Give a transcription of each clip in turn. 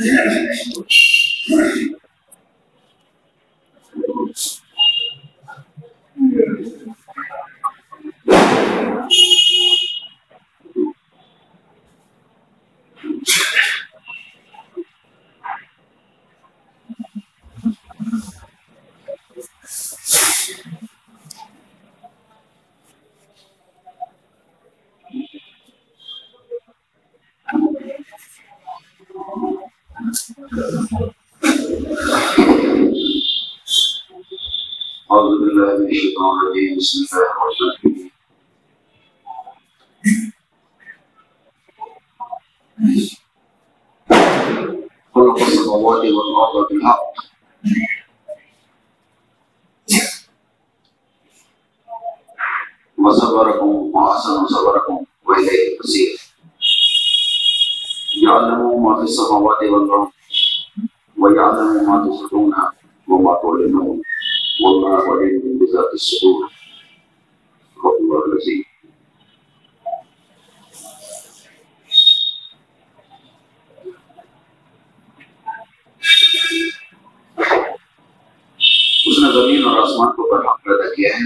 أعوذ بالله من الشيطان الرجيم بسم الله الرحمن الرحيم وأحسن صبركم وإليه المصير يعلم ما في السماوات والأرض ويعلم ما تسرون وما تعلنون والله عليم بذات الصدور والله الذي اس نے زمین اور آسمان کو برحق پیدا کیا ہے۔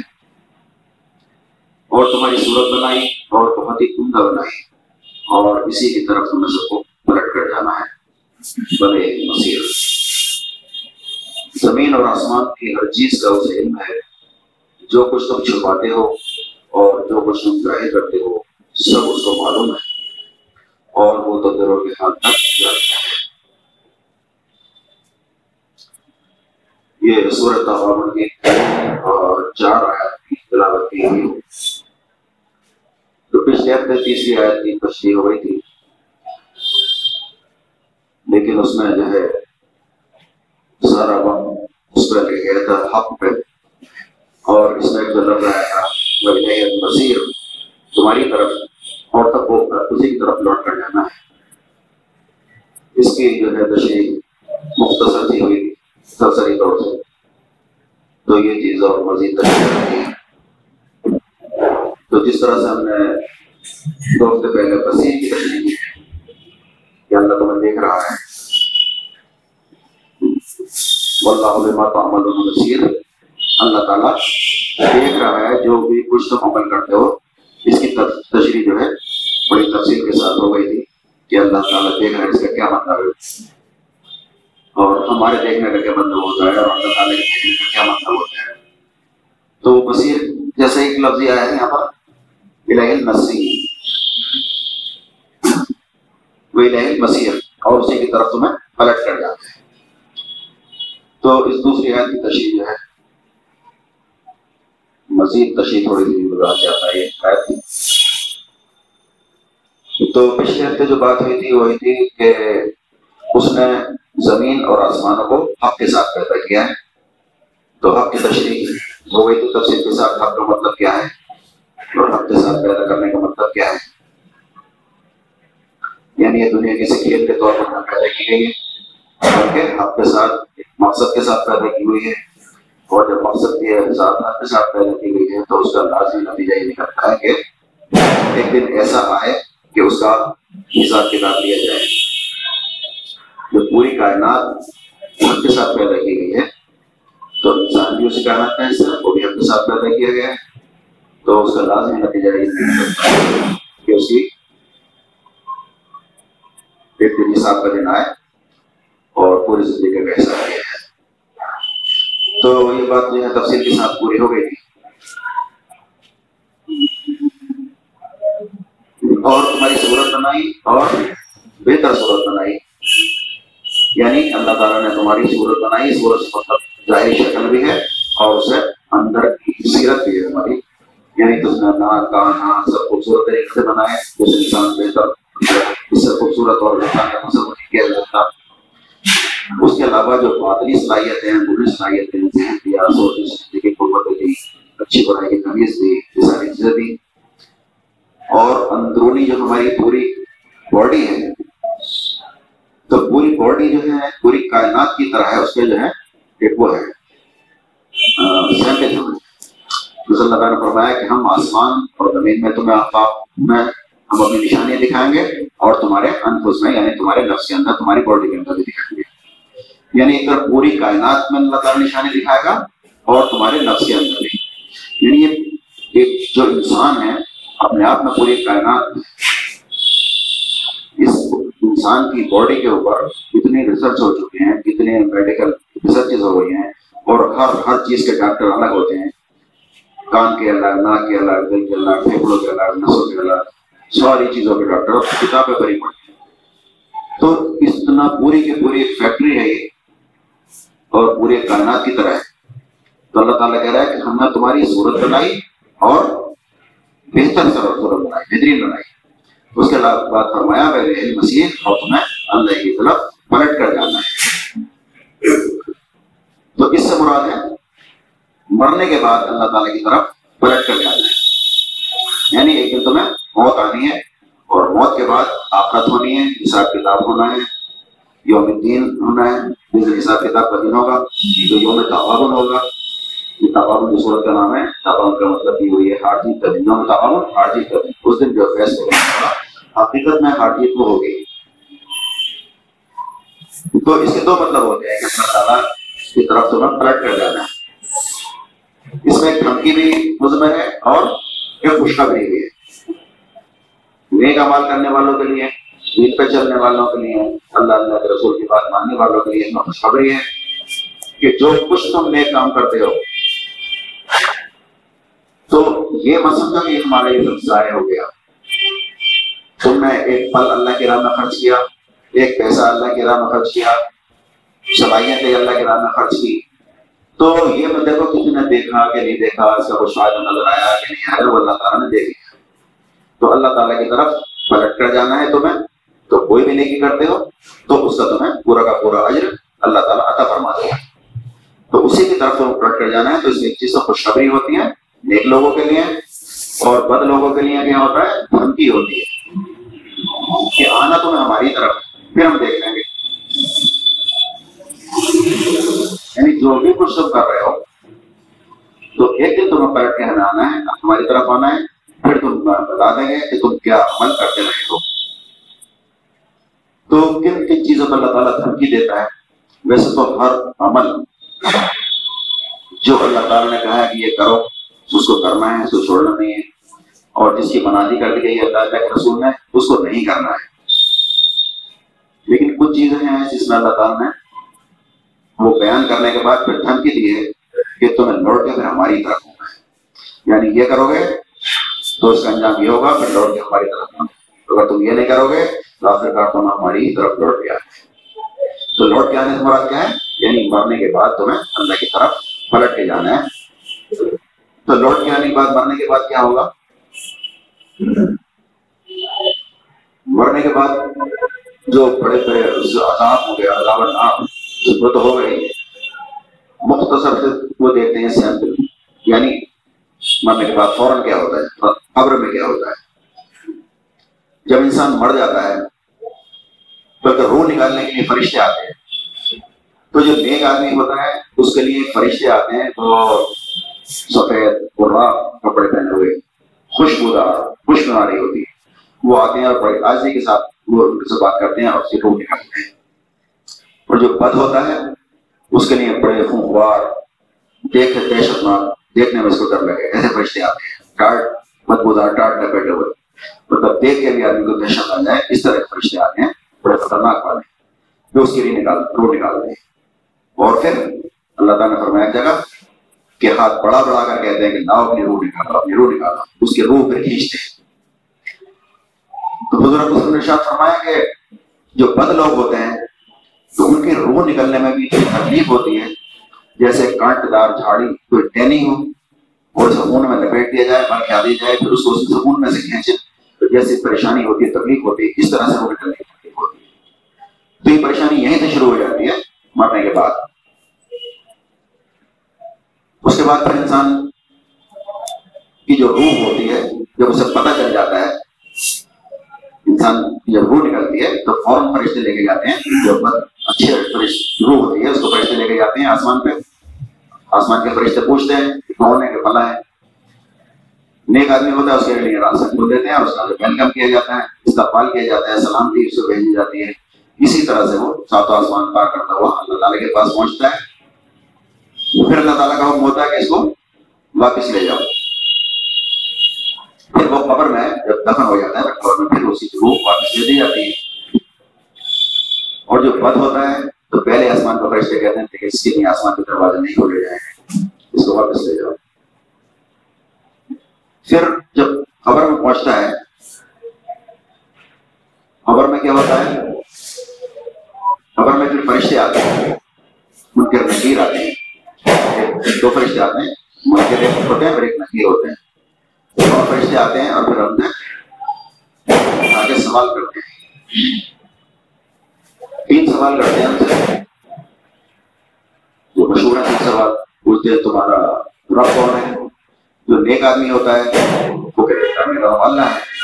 اور تمہاری صورت بنائی اور بہت ہی عمدہ بنائی۔ اور اسی کی طرف تمہیں سب کو پلٹ کر جانا ہے۔ بڑے مصیر زمین اور آسمان کی ہر چیز کا اسے علم ہے۔ جو کچھ تم چھپاتے ہو اور جو کچھ تم ظاہر کرتے ہو، سب اس کو معلوم ہے۔ اور وہ تو دلوں کے حال تک جانتا ہے۔ یہ صورت تعاون کی اور چار آیات کی تلاوت کی ہوئی۔ تو پچھلے ہفتے تیسری آیت کی تشریح ہو گئی تھی، لیکن اس میں جو ہے، سارا وقت اس پہ لے گیا تھا حق پہ اور اس میں جو لگ رہا تھا وہی مسیر تمہاری طرف اور تک وہ اسی کی طرف لوٹ کر جانا ہے۔ اس کی جو ہے تشریح مختصر سی ہوئی سرسری طور سے۔ تو یہ چیز اور مزید تشریح ہے تو جس طرح سے ہم نے دو ہفتے پہلے بصیر کی تشریح کی کہ اللہ تمہیں دیکھ رہا ہے۔ واللہ بما تعملون بصیر۔ اللہ تعالیٰ دیکھ رہا ہے جو بھی کچھ تم عمل کرتے ہو۔ اس کی تشریح جو ہے، بڑی تفصیل کے ساتھ ہو گئی تھی کہ اللہ تعالیٰ دیکھ رہا ہے اس کا کیا مطلب ہے۔ اور ہمارے دیکھنے کا کیا مطلب ہوتا ہے اور اللہ تعالیٰ کے دیکھنے کا کیا مطلب ہوتا ہے۔ تو بصیر جیسے ایک لفظ آیا ہے یہاں پر الہ المسیح۔ وہ الہ المسیح اور اسی کی طرف تمہیں پلٹ کر جاتے ہیں تو اس دوسری آیت کی تشریح جو ہے مزید تشریح تھوڑی سی گزار جاتا ہے، یہ تو پچھلے ہفتے جو بات ہوئی تھی، وہ ہوئی تھی کہ اس نے زمین اور آسمانوں کو حق کے ساتھ پیدا کیا ہے۔ تو حق کی تشریح ہو گئی تھی تفصیل کے ساتھ حق کا مطلب کیا ہے اور حق کے ساتھ پیدا کرنے کا مطلب کیا ہے۔ یعنی یہ دنیا کسی کھیل کے طور پر پیدا کی گئی ہے، بلکہ حق کے ساتھ، مقصد کے ساتھ پیدا کی ہوئی ہے۔ اور جب مقصد کے ساتھ کے ساتھ پیدا کی گئی ہے تو اس کا لازمی نتیجہ یہ نکلتا ہے کہ ایک دن ایسا آئے کہ اس کا حساب کتاب لیا جائے۔ جو پوری کائنات حق کے ساتھ پیدا کی گئی ہے، تو انسان بھی اسی کائنات کا حصہ وہ بھی حق کے ساتھ پیدا کیا گیا ہے۔ تو اس کا لازمی نتیجہ یہ نکلتا ہے کہ اس کی ایک دن حساب کا دن آئے اور پوری زندگی کا حصہ کیا۔ تو یہ بات جو ہے تفصیل کے ساتھ پوری ہو گئی تھی۔ اور تمہاری صورت بنائی اور بہتر صورت بنائی۔ یعنی اللہ تعالیٰ نے تمہاری صورت بنائی، صورت مطلب ظاہری شکل بھی ہے اور اسے اندر کی سیرت بھی ہے تمہاری یعنی تم نے ناک کان سب خوبصورت طریقے سے بنائے جس انسان بہتر، اس سے خوبصورت اور انسان کا مصور نہیں کیا جاتا۔ اس کے علاوہ جو باطنی صلاحیتیں ہیں بری صلاحیتیں ذہن دیا سوچ زندگی قوت دی اچھی پڑھائی کی تمیز دی یہ ساری چیزیں دی اور اندرونی جو ہماری پوری باڈی ہے، تو پوری باڈی جو ہے، پوری کائنات کی طرح ہے، اس کے جو ہے، ایک وہ ہے۔ سینٹل رسول اللہ نے فرمایا کہ ہم آسمان اور زمین میں تمہیں آفتاب، میں، ہم اپنی نشانیاں دکھائیں گے اور تمہارے انفس میں یعنی تمہارے نفس کے اندر، تمہاری باڈی کے اندر بھی دکھائیں گے۔ یعنی ایک طرف پوری کائنات میں اللہ تعالیٰ نشانی دکھائے گا اور تمہارے نفس کے اندر بھی۔ یعنی یہ ایک جو انسان ہے، اپنے آپ میں پوری کائنات، اس انسان کی باڈی کے اوپر اتنی ریسرچ ہو چکے ہیں اتنے میڈیکل ریسرچز ہو گئی ہیں اور ہر ہر چیز کے ڈاکٹر الگ ہوتے ہیں۔ کان کے الگ، ناک کے الگ، دل کے الگ پھیپڑوں کے الگ، نسوں کے الگ، ساری چیزوں کے ڈاکٹر کتابیں بھری پڑتی ہیں۔ تو اتنا پوری کی پوری ایک فیکٹری ہے یہ۔ اور پورے کائنات کی طرح ہے۔ تو اللہ تعالیٰ کہہ رہا ہے کہ ہم نے تمہاری صورت بنائی اور بہتر صورت بنائی، بہترین بنائی۔ اس کے بعد فرمایا، پہلے یعنی مسیح اور تمہیں اللہ کی طرف پلٹ کر جانا ہے۔ تو اس سے مراد ہے، مرنے کے بعد اللہ تعالیٰ کی طرف پلٹ کر جانا ہے۔ یعنی ایک دن تمہیں موت آنی ہے اور موت کے بعد آفت ہونی ہے، حساب کتاب ہونا ہے یوم الدین ہونا ہے جس دن حساب کتاب کا دن ہوگا تو یوم تعاون ہوگا یہ تعاون کی صورت کا نام ہے تعاون کا مطلب یہ ہوئی ہے ہار جیت کا دن یوم تعاون ہار جیت کا دن اس دن جو فیصلے ہوگا حقیقت میں ہار جیت وہ ہوگی تو اس کے دو مطلب ہوتے ہیں کہ اللہ تعالیٰ کی طرف تمہیں پلٹ کر جانا ہے اس میں ایک دھمکی بھی مزمر ہے اور ایک خوشخبری بھی ہے نیک عمال کرنے والوں کے لیے دین پہ چلنے والوں کے لیے، اللہ اللہ کے رسول کی بات ماننے والوں کے لیے خوشخبری ہے کہ جو کچھ تم نیک کام کرتے ہو، تو یہ مسئلہ کہ ہمارا یہ ضائع ہو گیا۔ تم نے ایک پل اللہ کی راہ میں خرچ کیا، ایک پیسہ اللہ کی راہ میں خرچ کیا، صلاحیتیں اللہ کی راہ میں خرچ کی۔ تو یہ میں دیکھو کسی نے دیکھا کہ نہیں دیکھا، اس کا کچھ فائدہ نظر آیا کہ نہیں آیا، وہ اللہ تعالیٰ نے دیکھ لیا۔ تو اللہ تعالیٰ کی طرف پلٹ کر جانا ہے تمہیں۔ تو کوئی بھی نیکی کرتے ہو تو اس کا تمہیں پورا کا پورا اجر اللہ تعالیٰ عطا فرما دے گا۔ تو اسی کی طرف تمہیں پلٹ کر جانا ہے تو اس میں ایک چیز تو خوشخبری ہوتی ہے، نیک لوگوں کے لیے اور بد لوگوں کے لیے کیا ہوتا ہے، دھمکی ہوتی ہے۔ کہ آنا تمہیں ہماری طرف، پھر ہم دیکھ لیں گے۔ یعنی جو بھی کچھ تم کر رہے ہو، تو ایک دن تمہیں پلٹ کے ہمیں آنا ہے، ہماری طرف آنا ہے، پھر تم بتا دیں گے کہ تم کیا عمل کرتے رہے ہو۔ تو کن کن چیزوں پر اللہ تعالیٰ دھمکی دیتا ہے؟ ویسے تو ہر عمل جو اللہ تعالیٰ نے کہا ہے کہ یہ کرو، اس کو کرنا ہے، اس کو چھوڑنا نہیں ہے۔ اور جس کی منادی کر دی گئی اللہ تعالیٰ کے رسول نے، اس کو نہیں کرنا ہے۔ لیکن کچھ چیزیں ہیں جس میں اللہ تعالیٰ نے وہ بیان کرنے کے بعد پھر دھمکی دیے کہ تمہیں لوٹ کے پھر ہماری طرف ہونا ہے۔ یعنی یہ کرو گے تو اس کا انجام یہ ہوگا، پھر لوٹ کے ہماری طرف ہونا اگر تم یہ نہیں کرو گے آخر کار تم ہماری طرف لوٹ کے آئے تو لوٹ کے آنے سے مراد کیا ہے؟ یعنی مرنے کے بعد تمہیں اللہ کی طرف پلٹ کے جانا ہے۔ تو لوٹ کے آنے کے بعد مرنے کے بعد کیا ہوگا؟ مرنے کے بعد جو بڑے بڑے عذاب ہو گیا عذاب وہ تو ہو گئی۔ مختصر سے وہ دیکھتے ہیں سیمپل یعنی مرنے کے بعد فوراً کیا ہوتا ہے؟ قبر میں کیا ہوتا ہے؟ جب انسان مر جاتا ہے، تو اگر روح نکالنے کے لیے فرشتے آتے ہیں۔ تو جو نیک آدمی ہوتا ہے، اس کے لیے فرشتے آتے ہیں تو سفید پورا کپڑے پہنے ہوئے خوشبودار خوش رہی ہوتی ہے۔ وہ آتے ہیں اور بڑے آجی کے ساتھ وہ ان سے بات کرتے ہیں اور اس سے روح نکالتے ہیں۔ اور جو بد ہوتا ہے، اس کے لیے بڑے خونخوار دیکھ دہشت ناک دیکھنے میں اس کو ڈر لگے، ایسے فرشتے آتے ہیں۔ ٹاٹ بدبودار ٹاٹ میں بیٹھے ہوئے۔ مطلب دیکھ کے بھی آدمی کو دہشت آ جائے اس طرح کے فرشتے آتے ہیں، بڑے خطرناک والے جو اس کے لیے نکال روح نکالتے ہیں۔ اور پھر اللہ تعالیٰ نے فرمایا، جگہ کہ ہاتھ بڑا بڑا کر کہتے ہیں کہ لاؤ اپنی روح نکالا اپنی روح نکالا اس کے روح پھر کھینچتے ہیں۔ تو حضرت بزرگ نے شاہ فرمایا کہ جو بد لوگ ہوتے ہیں، تو ان کی روح نکلنے میں بھی تکلیف ہوتی ہے۔ جیسے کانٹ، دار، جھاڑی، کوئی ٹینی ہو، اور سکون میں لپیٹ دیا جائے مر کھا دی جائے، پھر اس کو سکون میں سے کھینچے۔ تو جیسی پریشانی ہوتی ہے، تکلیف ہوتی ہے، اس طرح سے روح نکلنے کی تکلیف ہوتی ہے تو یہ پریشانی یہیں سے شروع ہو جاتی ہے مرنے کے بعد۔ اس کے بعد پھر انسان کی جو روح ہوتی ہے، جب اسے پتہ چل جاتا ہے، انسان جب روح نکلتی ہے، تو فوراً فرشتے لے کے جاتے ہیں، جو اچھے روح ہوتی ہے، اس کو فرشتے لے کے جاتے ہیں آسمان پہ۔ آسمان کے فرشتے پوچھتے ہیں کہ کون ہے کہ بھلا ہے؟ نیک آدمی ہوتا ہے، اس کے لیے راستہ کھول دیتے ہیں اور اس کا ویلکم کیا جاتا ہے استقبال کیا جاتا ہے، سلامتی اس کو بھیجی جاتی ہے۔ اسی طرح سے وہ ساتوں آسمان پار کرتا ہوا اللہ تعالیٰ کے پاس پہنچتا ہے۔ پھر اللہ تعالیٰ کا حکم ہوتا ہے کہ اس کو واپس لے جاؤ۔ پھر وہ قبر میں جب دفن ہو جاتا ہے قبر میں پھر اسی روح واپس دے دی جاتی ہے۔ اور جو بد ہوتا ہے، تو پہلے آسمان کو فرشتے کہتے ہیں کہ اس کے لیے آسمان کے دروازے نہیں کھولے جائیں۔ گے اس کو واپس لے جاؤ۔ پھر جب خبر میں پہنچتا ہے خبر میں کیا ہوتا ہے؟ خبر میں پھر فرشتے آتے ہیں، ان کے نکیر آتے ہیں۔ دو فرشتے آتے ہیں منکر ایک ہوتے ہیں اور ایک نکیر ہوتے ہیں۔ دو فرشتے آتے ہیں اور پھر ہم نے آگے سوال کرتے ہیں۔ تین سوال کرتے ہیں ہم سے۔ جو مشہور ہے تین سوال پوچھتے ہیں، تمہارا رب کون ہے؟ جو نیک آدمی ہوتا ہے، وہ کہتا ہے میرا اللہ ہے۔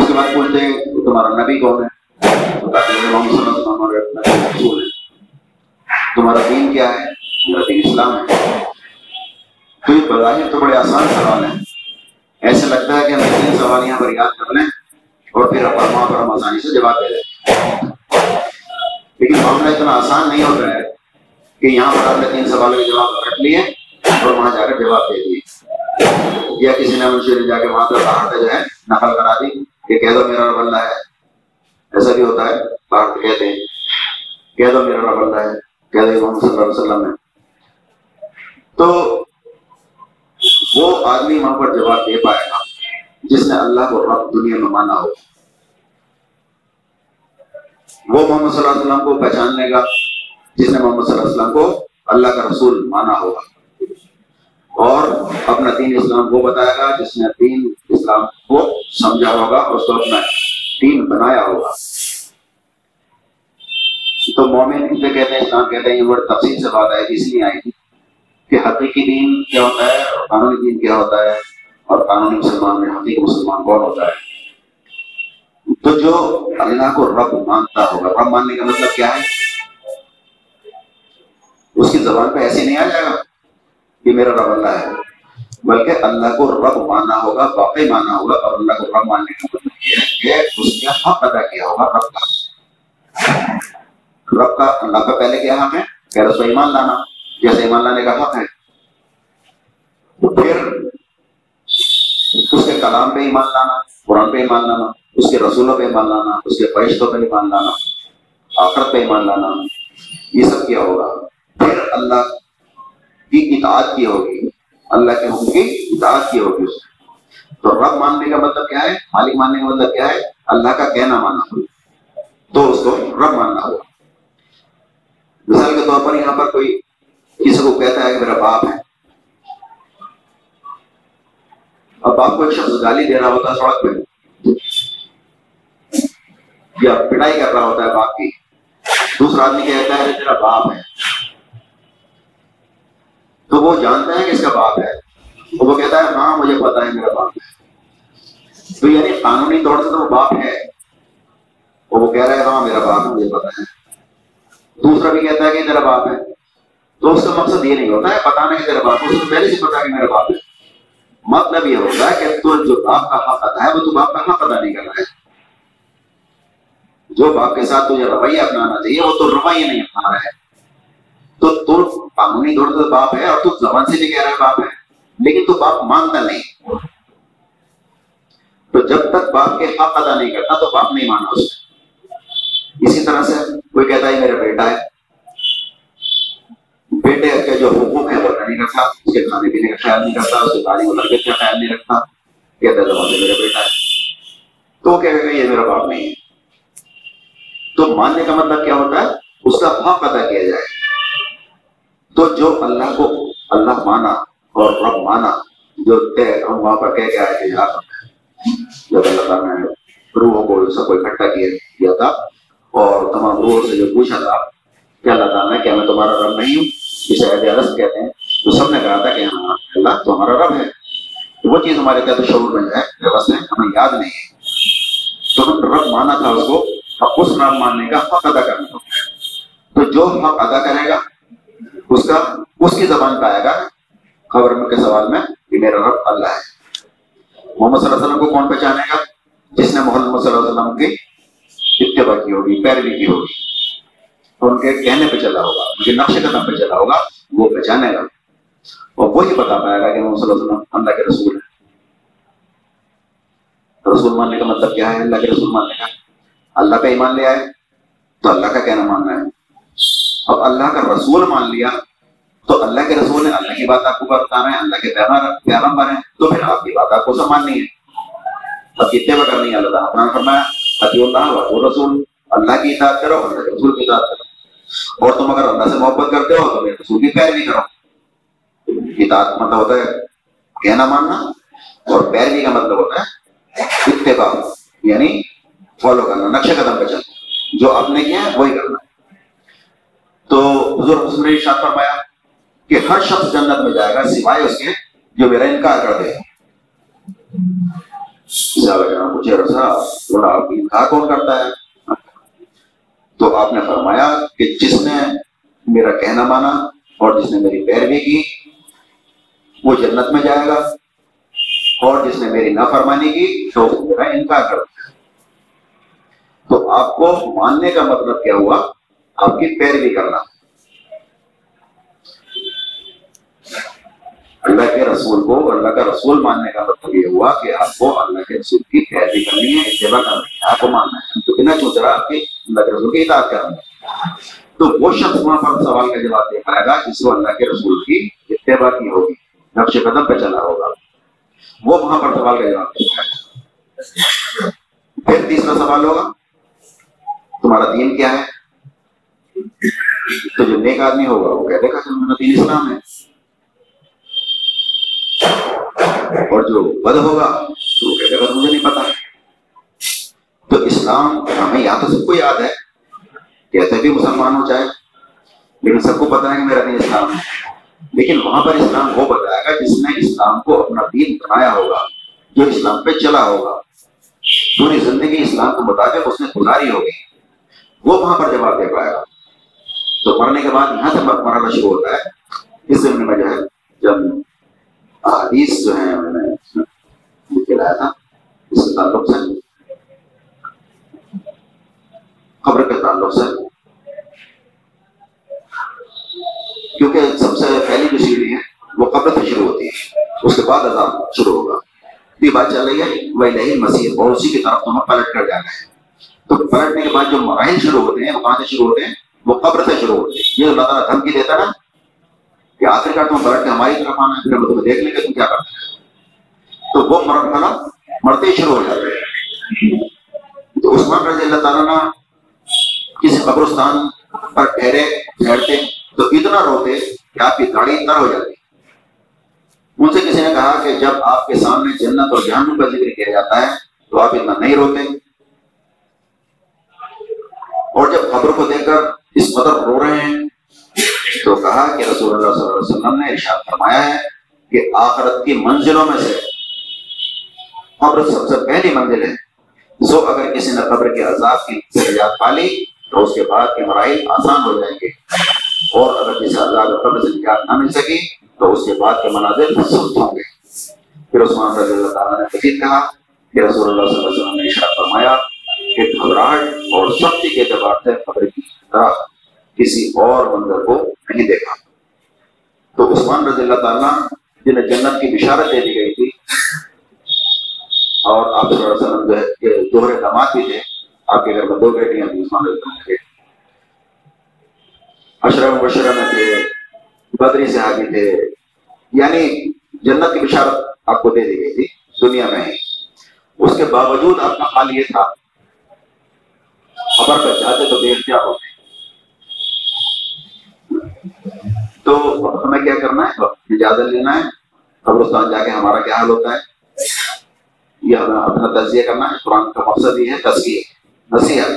اس کے بعد پوچھتے ہیں تمہارا نبی کون ہے؟ تمہارا دین کیا ہے؟ میرا دین اسلام ہے۔ تو یہ بظاہر تو بڑے آسان سوال ہیں۔ ایسے لگتا ہے کہ ہم تین سوال یہاں پر یاد کر لیں اور پھر اپنا وہاں پر ہم آسانی سے جواب دے دیں۔ لیکن معاملہ اتنا آسان نہیں ہوتا ہے کہ یہاں پر آپ نے تین سوالوں کے جواب رکھ لیے۔ اور وہاں جا کر جواب دے دیے۔ یا کسی نے مجھے جا کے وہاں پر باہر پہ جو ہے، نقل کرا دی کہ کہہ دو میرا رب اللہ ہے۔ ایسا بھی ہوتا ہے باہر کہتے ہیں۔ کہہ دو میرا رب اللہ ہے، کہہ دو محمد صلی اللہ علیہ وسلم ہے۔ تو وہ آدمی وہاں پر جواب دے پائے گا، جس نے اللہ کو رب دنیا میں مانا ہو۔ وہ محمد صلی اللہ علیہ وسلم کو پہچان لے گا، جس نے محمد صلی اللہ علیہ وسلم کو اللہ کا رسول مانا ہوگا۔ اور اپنا دین اسلام وہ بتائے گا جس نے دین اسلام کو سمجھا ہوگا اور اس کو اپنا دین بنایا ہوگا۔ تو مومن سے کہتے ہیں، اسلام کہتے ہیں، یہ بڑی تفصیل سے بات آئی تھی اس لیے آئی تھی کہ حقیقی دین کیا ہوتا ہے اور قانونی دین کیا ہوتا ہے اور قانونی مسلمان میں حقیقی مسلمان کون ہوتا ہے۔ تو جو اللہ کو رب مانتا ہوگا، رب ماننے کا مطلب کیا ہے؟ اس کی زبان پہ ایسے نہیں آ جائے گا؟ کہ میرا رب اللہ ہے۔ بلکہ اللہ کو رب ماننا ہوگا، واقعی ماننا ہوگا اور اللہ کو رب ماننے کا مطلب یہ ہے کہ اس نے حق ادا کیا ہوگا رب کا۔ رب کا، اللہ کا پہلے کیا حق ہے؟ کہ رسو ایمان لانا۔ جیسے ایمان لانے کا حق ہے، پھر اس کے کلام پہ ایمان لانا، قرآن پہ ایمان لانا، اس کے رسولوں پہ ایمان لانا، اس کے فرشتوں پہ ایمان لانا، آخرت پہ ایمان لانا، یہ سب کیا ہوگا۔ پھر اللہ کی اطاعت کی ہوگی، اللہ کے حکم کی اطاعت کی ہوگی اس تو رب ماننے کا مطلب کیا ہے؟ مالک ماننے کا مطلب کیا ہے؟ اللہ کا کہنا ماننا۔ تو اس کو رب ماننا ہوگا مثال کے طور پر یہاں پر کوئی کسی کو کہتا ہے کہ میرا باپ ہے۔ اب باپ کو ایک شخص گالی دے رہا ہوتا ہے سڑک پہ۔ یا پٹائی کر رہا ہوتا ہے باپ کی۔ دوسرا آدمی کہتا ہے میرا باپ ہے۔ تو وہ جانتا ہے کہ اس کا باپ ہے۔ تو وہ کہتا ہے ہاں مجھے پتا ہے میرا باپ ہے۔ تو یعنی قانونی طور سے تو وہ باپ ہے۔ وہ کہہ رہا ہے ہاں میرا باپ ہے، مجھے پتا ہے۔ دوسرا بھی کہتا ہے کہ میرا باپ ہے۔ تو اس کا مقصد یہ نہیں ہوتا ہے بتانا کہ تیرا باپ اس کو پہلے سے پتا کہ میرا باپ ہے۔ مطلب یہ ہوتا ہے کہ تو جو باپ کا حق ادا ہے، وہ تو باپ کا حق ادا نہیں کر رہا ہے۔ جو باپ کے ساتھ تجھے رویہ اپنانا چاہیے، وہ تو رویہ نہیں اپنا رہا ہے۔ تو تو قانونی طور پر باپ ہے اور تو زبان سے بھی کہہ رہا ہے باپ ہے، لیکن تو باپ مانتا نہیں۔ تو جب تک باپ کے حق ادا نہیں کرتا تو باپ نہیں مانا اس اسی طرح سے کوئی کہتا ہے میرا بیٹا ہے۔ بیٹے کے جو حقوق ہیں وہ نہیں رکھتا، اس کے کھانے پینے کا خیال نہیں کرتا اس کے گاڑی و لڑکے کا خیال نہیں رکھتا۔ کہتا زبان سے میرا بیٹا ہے۔ تو وہ کہے گا یہ میرا باپ نہیں ہے۔ تو ماننے کا مطلب کیا ہوتا ہے؟ اس کا حق ادا کیا جائے۔ تو جو اللہ کو اللہ مانا اور رب مانا، جو ہم وہاں پر کہہ کے آئے تھے یہاں جب اللہ تعالیٰ نے روحوں کو سب کو اکٹھا کیا تھا۔ اور تمام روحوں سے جو پوچھا تھا کہ اللہ تعالیٰ نے کیا میں تمہارا رب نہیں ہوں، جسے عید عرض کہتے ہیں، تو سب نے کہا تھا کہ ہاں اللہ تو ہمارا رب ہے۔ وہ چیز ہمارے کیا شعور میں جائے بس ہے ہمیں یاد نہیں ہے۔ تو ہم رب مانا تھا اس کو اس رب ماننے کا حق ادا کرنا ہوتا ہے۔ تو جو حق ادا کرے گا اس کا اس کی زبان پہ آئے گا خبر کے سوال میں کہ میرا رب اللہ ہے۔ محمد صلی اللہ علیہ وسلم کو کون پہچانے گا؟ جس نے محمد صلی اللہ علیہ وسلم کی اتباع کی ہوگی، پیروی کی ہوگی۔ ان کے کہنے پہ چلا ہوگا، ان کے نقش قدم پہ چلا ہوگا، وہ پہچانے گا۔ اور وہی بتا پائے گا کہ محمد صلی اللہ علیہ وسلم اللہ کے رسول ہے رسول ماننے کا مطلب کیا ہے؟ اللہ کے رسول ماننے کا۔ اللہ پہ ایمان لے آئے تو اللہ کا کہنا ماننا ہے۔ اب اللہ کا رسول مان لیا، تو اللہ کے رسول نے اللہ کی بات آپ کو بتانا ہے، اللہ کے پیغام بنے تو پھر آپ کی بات آپ کو سماننی ہے۔ اب کتنے بار کرنی ہے، اللہ تعالیٰ اپنا فرمایا حتی اللہ و رسول اللہ کی اطاعت کرو، اللہ کے رسول کی اطاعت کرو۔ اور تم اگر اللہ سے محبت کرتے ہو، تو میرے رسول کی پیروی کرو۔ اطاعت مطلب ہوتا ہے کہنا، ماننا، اور پیروی کا مطلب ہوتا ہے اتباع یعنی فالو کرنا، نقشہ قدم پہ چلنا۔ جو آپ نے کیا ہے، وہی کرنا۔ تو حضور حسن نے ارشاد فرمایا کہ ہر شخص جنت میں جائے گا سوائے اس کے جو میرا انکار کر دے مجھے رسا تھوڑا انکار کون کرتا ہے؟ تو آپ نے فرمایا کہ جس نے میرا کہنا مانا اور جس نے میری پیروی کی، وہ جنت میں جائے گا۔ اور جس نے میری نافرمانی کی، تو میرا انکار کر دیا تو آپ کو ماننے کا مطلب کیا ہوا؟ آپ کی پیروی کرنا۔ اللہ کے رسول کو اللہ کا رسول ماننے کا مطلب یہ ہوا کہ آپ کو اللہ کے رسول کی پیروی کرنی ہے اتباع کرنی ہے، آپ کو ماننا ہے۔ تو بنا چوچ رہا آپ کی اللہ کے رسول کی اطاعت کرنی ہے۔ تو وہ شخص وہاں پر سوال کا جواب دے پائے گا جس کو اللہ کے رسول کی اتباع کی ہوگی، نقش قدم پہ چلا ہوگا۔ وہ وہاں پر سوال کا جواب دے پائے گا۔ پھر تیسرا سوال ہوگا، تمہارا دین کیا ہے؟ تو جو نیک آدمی ہوگا، وہ کہہ دے گا میرا دین اسلام ہے۔ اور جو بد ہوگا، تو وہ کہہ دے گا مجھے نہیں پتا۔ تو اسلام، ہمیں یا تو سب کو یاد ہے کہتے بھی مسلمان ہو جائے، لیکن سب کو پتا ہے کہ میرا دین اسلام ہے۔ لیکن وہاں پر اسلام وہ بتائے گا جس نے اسلام کو اپنا دین بنایا ہوگا، جو اسلام پہ چلا ہوگا۔ پوری زندگی اسلام کو بتا کے اس نے گزاری ہوگی۔ وہ وہاں پر جواب دے پائے گا تو مرنے کے بعد یہاں سے مرنا شروع ہوتا ہے۔ اس زمین میں جو ہے، جب حدیث جو ہے میں نے لایا تھا، اس کے تعلق سے خبر کے تعلق سے۔ کیونکہ سب سے پہلی جو سیڑھی ہے وہ قبر سے شروع ہوتی ہے اس کے بعد عذاب شروع ہوگا۔ یہ بات چل رہی ہے وہ لہی مسیح اور اسی کی طرف تمہیں پلٹ کر جانا ہے تو پلٹنے کے بعد جو مراحل شروع ہوتے ہیں، وہ کہاں سے شروع ہوتے ہیں؟ وہ قبر سے شروع ہوتے ہیں یہ اللہ تعالیٰ دھمکی دیتا نا کہ آخر کار تم پلٹ کے ہماری طرف آنا پھر ہم تمہیں دیکھ لیں گے تم کیا کرتے ہیں۔ تو وہ مرحلہ مرتے ہی شروع ہو جاتے ہیں۔ تو عثمان رضی اللہ تعالیٰ نے کسی قبرستان پر ٹھہرے، ٹھہرتے، تو اتنا روتے کہ آپ کی گاڑی تر ہو جاتی۔ ان سے کسی نے کہا کہ جب آپ کے سامنے جنت اور جہنم کا ذکر کیا جاتا ہے، تو آپ اتنا نہیں روتے۔ اور جب خبر کو دیکھ کر اس قدر رو رہے ہیں۔ تو کہا کہ رسول اللہ صلی اللہ علیہ وسلم نے ارشاد فرمایا ہے کہ آخرت کی منزلوں میں سے قبر سب سے پہلی منزل ہے۔ سو اگر کسی نے قبر کے عذاب کی سجات پالی تو اس کے بعد کے مراحل آسان ہو جائیں گے۔ اور اگر کسی عذاب قبر سے نجات نہ مل سکی تو اس کے بعد کے مناظر سخت ہوں گے۔ پھر عثمان رضی اللہ تعالیٰ نے مزید کہا کہ رسول اللہ صلی اللہ علیہ وسلم نے ارشاد فرمایا کہ گھبراہٹ اور سختی کے اعتبار سے خبر کی طرح کسی اور منظر کو نہیں دیکھا۔ تو عثمان رضی اللہ تعالیٰ جنہیں جنت کی بشارت دے دی گئی تھی، اور آپ صلی اللہ علیہ وسلم جو ہے دوہرے داماد بھی تھے، آپ کے گھر میں دو بیٹیاں تھیں، عثمان رضی اللہ کے۔ اشرف مبشرہ میں تھے، بدری صحابی تھے یعنی جنت کی بشارت آپ کو دے دی گئی تھی، دنیا میں ہی۔ اس کے باوجود آپ کا حال یہ تھا خبر پر جاتے تو بے اختیار ہوتے تو ہمیں کیا کرنا ہے؟ اجازت لینا ہے۔ قبرستان جا کے ہمارا کیا حال ہوتا ہے؟ یہ ہمیں اپنا تجزیہ کرنا ہے۔ قرآن کا مقصد یہ ہے تزکیہ، نصیحت۔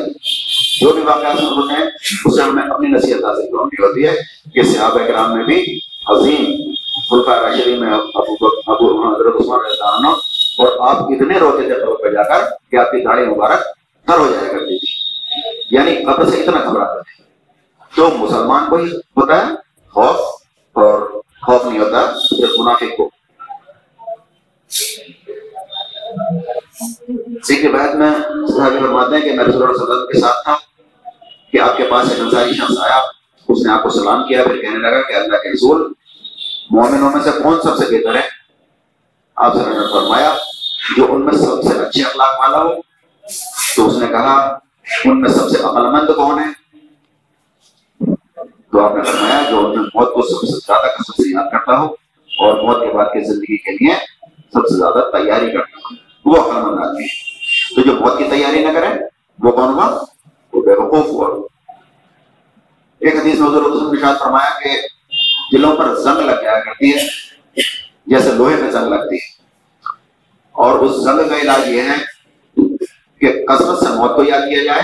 جو بھی واقعات ہوتے ہیں، اس سے ہمیں اپنی نصیحت حاصل کرنی ہوتی ہے کہ صحابہ کرام میں بھی عظیم فلقہ راشدی میں ابو ابو حضرت عثمان رضی اللہ عنہ اور آپ اتنے روتے تھے قبر پہ جا کر کہ آپ کی داڑھی مبارک تر ہو جایا کرتی تھی۔ یعنی قبر سے اتنا گھبراتے تھے تو مسلمان کو ہی ہوتا ہے، خوف، اور خوف نہیں ہوتا، صرف منافق کو۔ سکھ بعد میں صحابی فرماتے ہیں کہ میں رسول اللہ صلی اللہ علیہ وسلم کے ساتھ تھا، کہ آپ کے پاس ایک انصاری شخص آیا، اس نے آپ کو سلام کیا، پھر کہنے لگا کہ اللہ کے رسول، مومنوں میں سے کون سب سے بہتر ہے؟ آپ سے نے فرمایا، جو ان میں سب سے اچھے اخلاق والا ہو، تو اس نے کہا ان میں سب سے عقل مند کون ہے؟ تو آپ نے فرمایا، جو ان میں موت کو سب سے زیادہ قسم سے یاد کرتا ہو اور موت کے بعد کی زندگی کے لیے سب سے زیادہ تیاری کرتا ہو وہ عقل مند آدمی تو جو موت کی تیاری نہ کرے، وہ کون ہوا؟ وہ بے وقوف ہوا۔ ایک حدیث میں حضور نے فرمایا کہ دلوں پر زنگ لگ جایا کرتی ہے، جیسے لوہے میں زنگ لگتی ہے۔ اور اس زنگ کا علاج یہ ہے کہ کثرت سے موت کو یاد کیا جائے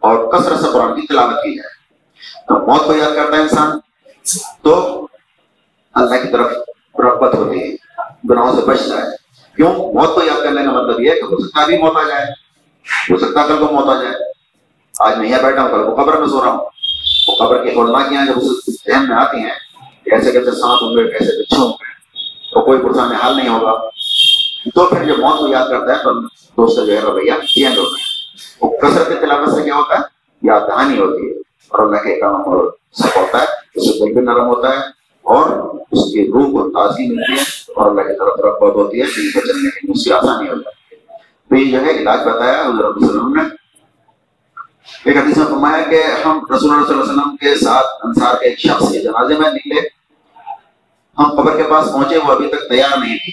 اور کثرت سے قرآن کی تلاوت کی جائے۔ تو موت کو یاد کرتا ہے انسان، تو اللہ کی طرف رغبت ہوتی ہے، گناہوں سے بچتا ہے۔ کیوں؟ موت کو یاد کرنے کا مطلب یہ ہے کہ ہو سکتا بھی موت آ جائے، ہو سکتا کل کو موت آ جائے۔ آج میں یہاں بیٹھا ہوں، کل کو قبر میں سو رہا ہوں۔ وہ قبر کی خورناکیاں جب اس ذہن میں آتی ہیں کیسے کیسے سانپ ہوں گے کیسے بچھے ہوں گے، تو کوئی پرسان حال نہیں ہوگا۔ تو پھر جب موت کو یاد کرتا ہے تو دوست جو ہے رویہ چینج ہوتا ہے وہ کثرت کے تلاوت سے کیا ہوتا ہے یاد دہانی ہوتی ہے اور اللہ کے کام اور سب ہوتا ہے اس سے دل بھی نرم ہوتا ہے اور اس کی روح کو تازگی ملتی ہے اور اللہ کی طرف رغبت ہوتی ہے دل کو چلنے کی اس کی آسانی ہو جاتی ہے تو یہ جو ہے علاج بتایا حضرت علیہ وسلم نے ایک حدیث میں فرمایا کہ ہم رسول اللہ صلی اللہ علیہ وسلم کے ساتھ انصار کے ایک شخص کے جنازے میں نکلے ہم قبر کے پاس پہنچے وہ ابھی تک تیار نہیں تھی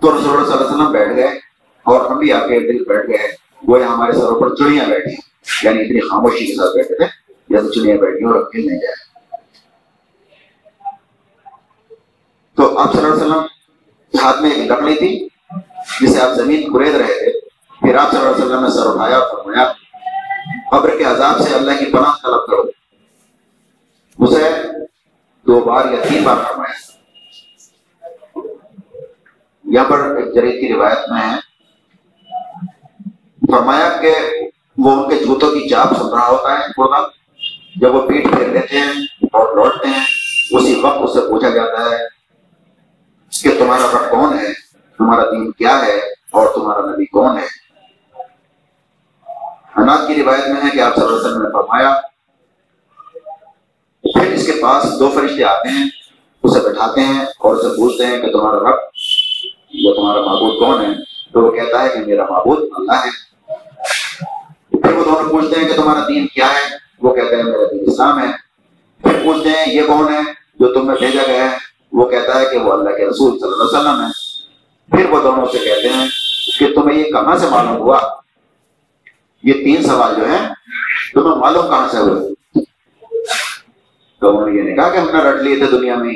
تو رسول اللہ صلی اللہ علیہ وسلم بیٹھ گئے اور ہم بھی آ کے دل بیٹھ گئے۔ وہ ہمارے سروں پر چڑیاں بیٹھی۔ یعنی اتنی خاموشی کے ساتھ بیٹھے تھے جیسے چڑیاں بیٹھی اور رکھے نہیں جائے تو آپ صلی اللہ علیہ وسلم ہاتھ میں ایک لکڑی تھی جسے آپ زمین گرید رہے تھے۔ پھر آپ صلی اللہ علیہ وسلم نے سر اٹھایا اور فرمایا، قبر کے عذاب سے اللہ کی پناہ طلب کرو۔ اسے دو بار یا تین بار فرمایا یہاں پر ایک جرید کی روایت میں ہے، فرمایا کہ وہ ان کے جوتوں کی چاپ سن رہا ہوتا ہے خدا جب وہ پیٹ پھیر لیتے ہیں اور لوٹتے ہیں، اسی وقت اس سے پوچھا جاتا ہے کہ تمہارا رب کون ہے؟ تمہارا دین کیا ہے؟ اور تمہارا نبی کون ہے؟ اناج کی روایت میں ہے کہ آپ صلی اللہ علیہ وسلم نے فرمایا، پھر اس کے پاس دو فرشتے آتے ہیں، اسے بٹھاتے ہیں اور اسے پوچھتے ہیں کہ تمہارا رب وہ تمہارا معبود کون ہے؟ تو وہ کہتا ہے کہ میرا معبود اللہ ہے۔ پھر وہ دونوں پوچھتے ہیں کہ تمہارا دین کیا ہے؟ وہ کہتے ہیں میرا دین اسلام ہے۔ پھر پوچھتے ہیں یہ کون ہے جو تم میں بھیجا گیا ہے؟ وہ کہتا ہے کہ وہ اللہ کے رسول صلی اللہ علیہ وسلم ہے۔ پھر وہ دونوں سے کہتے ہیں کہ تمہیں یہ کہاں سے معلوم ہوا؟ یہ تین سوال جو ہیں، تمہیں معلوم کہاں سے ہوئے؟ تو انہوں نے یہ نہیں کہا کہ ہم نے رٹ لیے تھے دنیا میں۔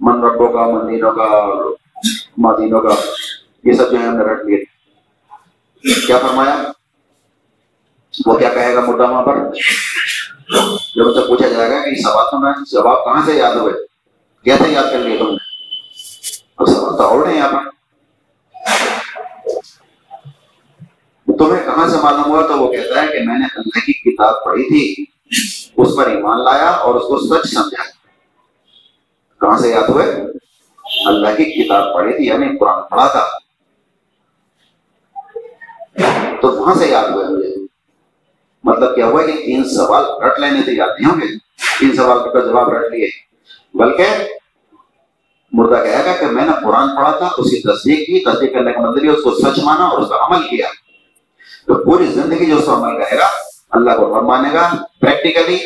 من ربوں کا مندینوں کا مدینوں کا، یہ سب جو ہے ہم نے رٹ لیے۔ کیا فرمایا؟ وہ کیا کہے گا مردہ وہاں پر؟ جب ان سے پوچھا جائے گا کہ سوال تو میں جواب کہاں سے یاد ہوئے؟ کیسے یاد کر لیے تم؟ نے اب سوال تو اور نہیں یہاں پر۔ تمہیں کہاں سے معلوم ہوا؟ تو وہ کہتا ہے کہ میں نے اللہ کی کتاب پڑھی تھی، اس پر ایمان لایا اور اس کو سچ سمجھا۔ کہاں سے یاد ہوئے؟ اللہ کی کتاب پڑھی تھی یعنی قرآن پڑھا تھا تو وہاں سے یاد ہوئے مجھے مطلب کیا ہوا کہ تین سوال رٹ لینے سے یاد نہیں ہوں گے تین سوال کا جواب رٹ لیے بلکہ مردہ کہے گا کہ میں نے قرآن پڑھا تھا اس کی تصدیق کی تصدیق کرنے کا مطلب اس کو سچ مانا اور اس کا عمل کیا تو پوری زندگی جو اس کا عمل کرے گا اللہ کو رب مانے گا پریکٹیکلی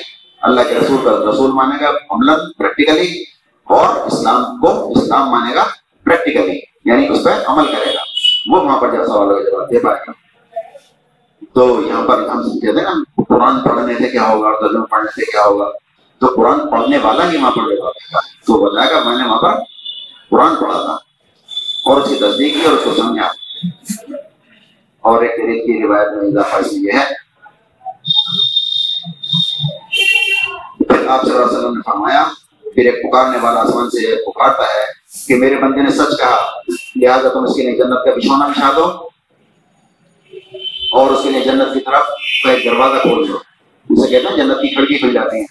اللہ کے رسول کا رسول مانے گا عمل پریکٹیکلی اور اسلام کو اسلام مانے گا پریکٹیکلی یعنی اس پہ عمل کرے گا۔ وہ وہاں پر جب سوالوں کا جواب دے پائے گا۔ تو یہاں پر ہم کہتے ہیں نا، قرآن پڑھنے سے کیا ہوگا اور ترجمہ پڑھنے سے کیا ہوگا؟ تو قرآن پڑھنے والا ہی وہاں پر جواب دے گا۔ تو بتائے گا میں نے وہاں پر قرآن پڑھا تھا۔ اور اس کی تصدیق کی اور اس کو سمجھا اور ایک طریقے کی روایت میں اضافہ یہ ہے۔ پھر آپ صلی اللہ علیہ وسلم نے فرمایا پھر ایک پکارنے والا آسمان سے پکارتا ہے کہ میرے بندے نے سچ کہا، لہٰذا تم اس کے لیے جنت کا بچھونا بچھا دو اور اس کے لیے جنت کی طرف کا ایک دروازہ کھول دو۔ اسے کہتے ہیں جنت کی کھڑکی کھل جاتی ہیں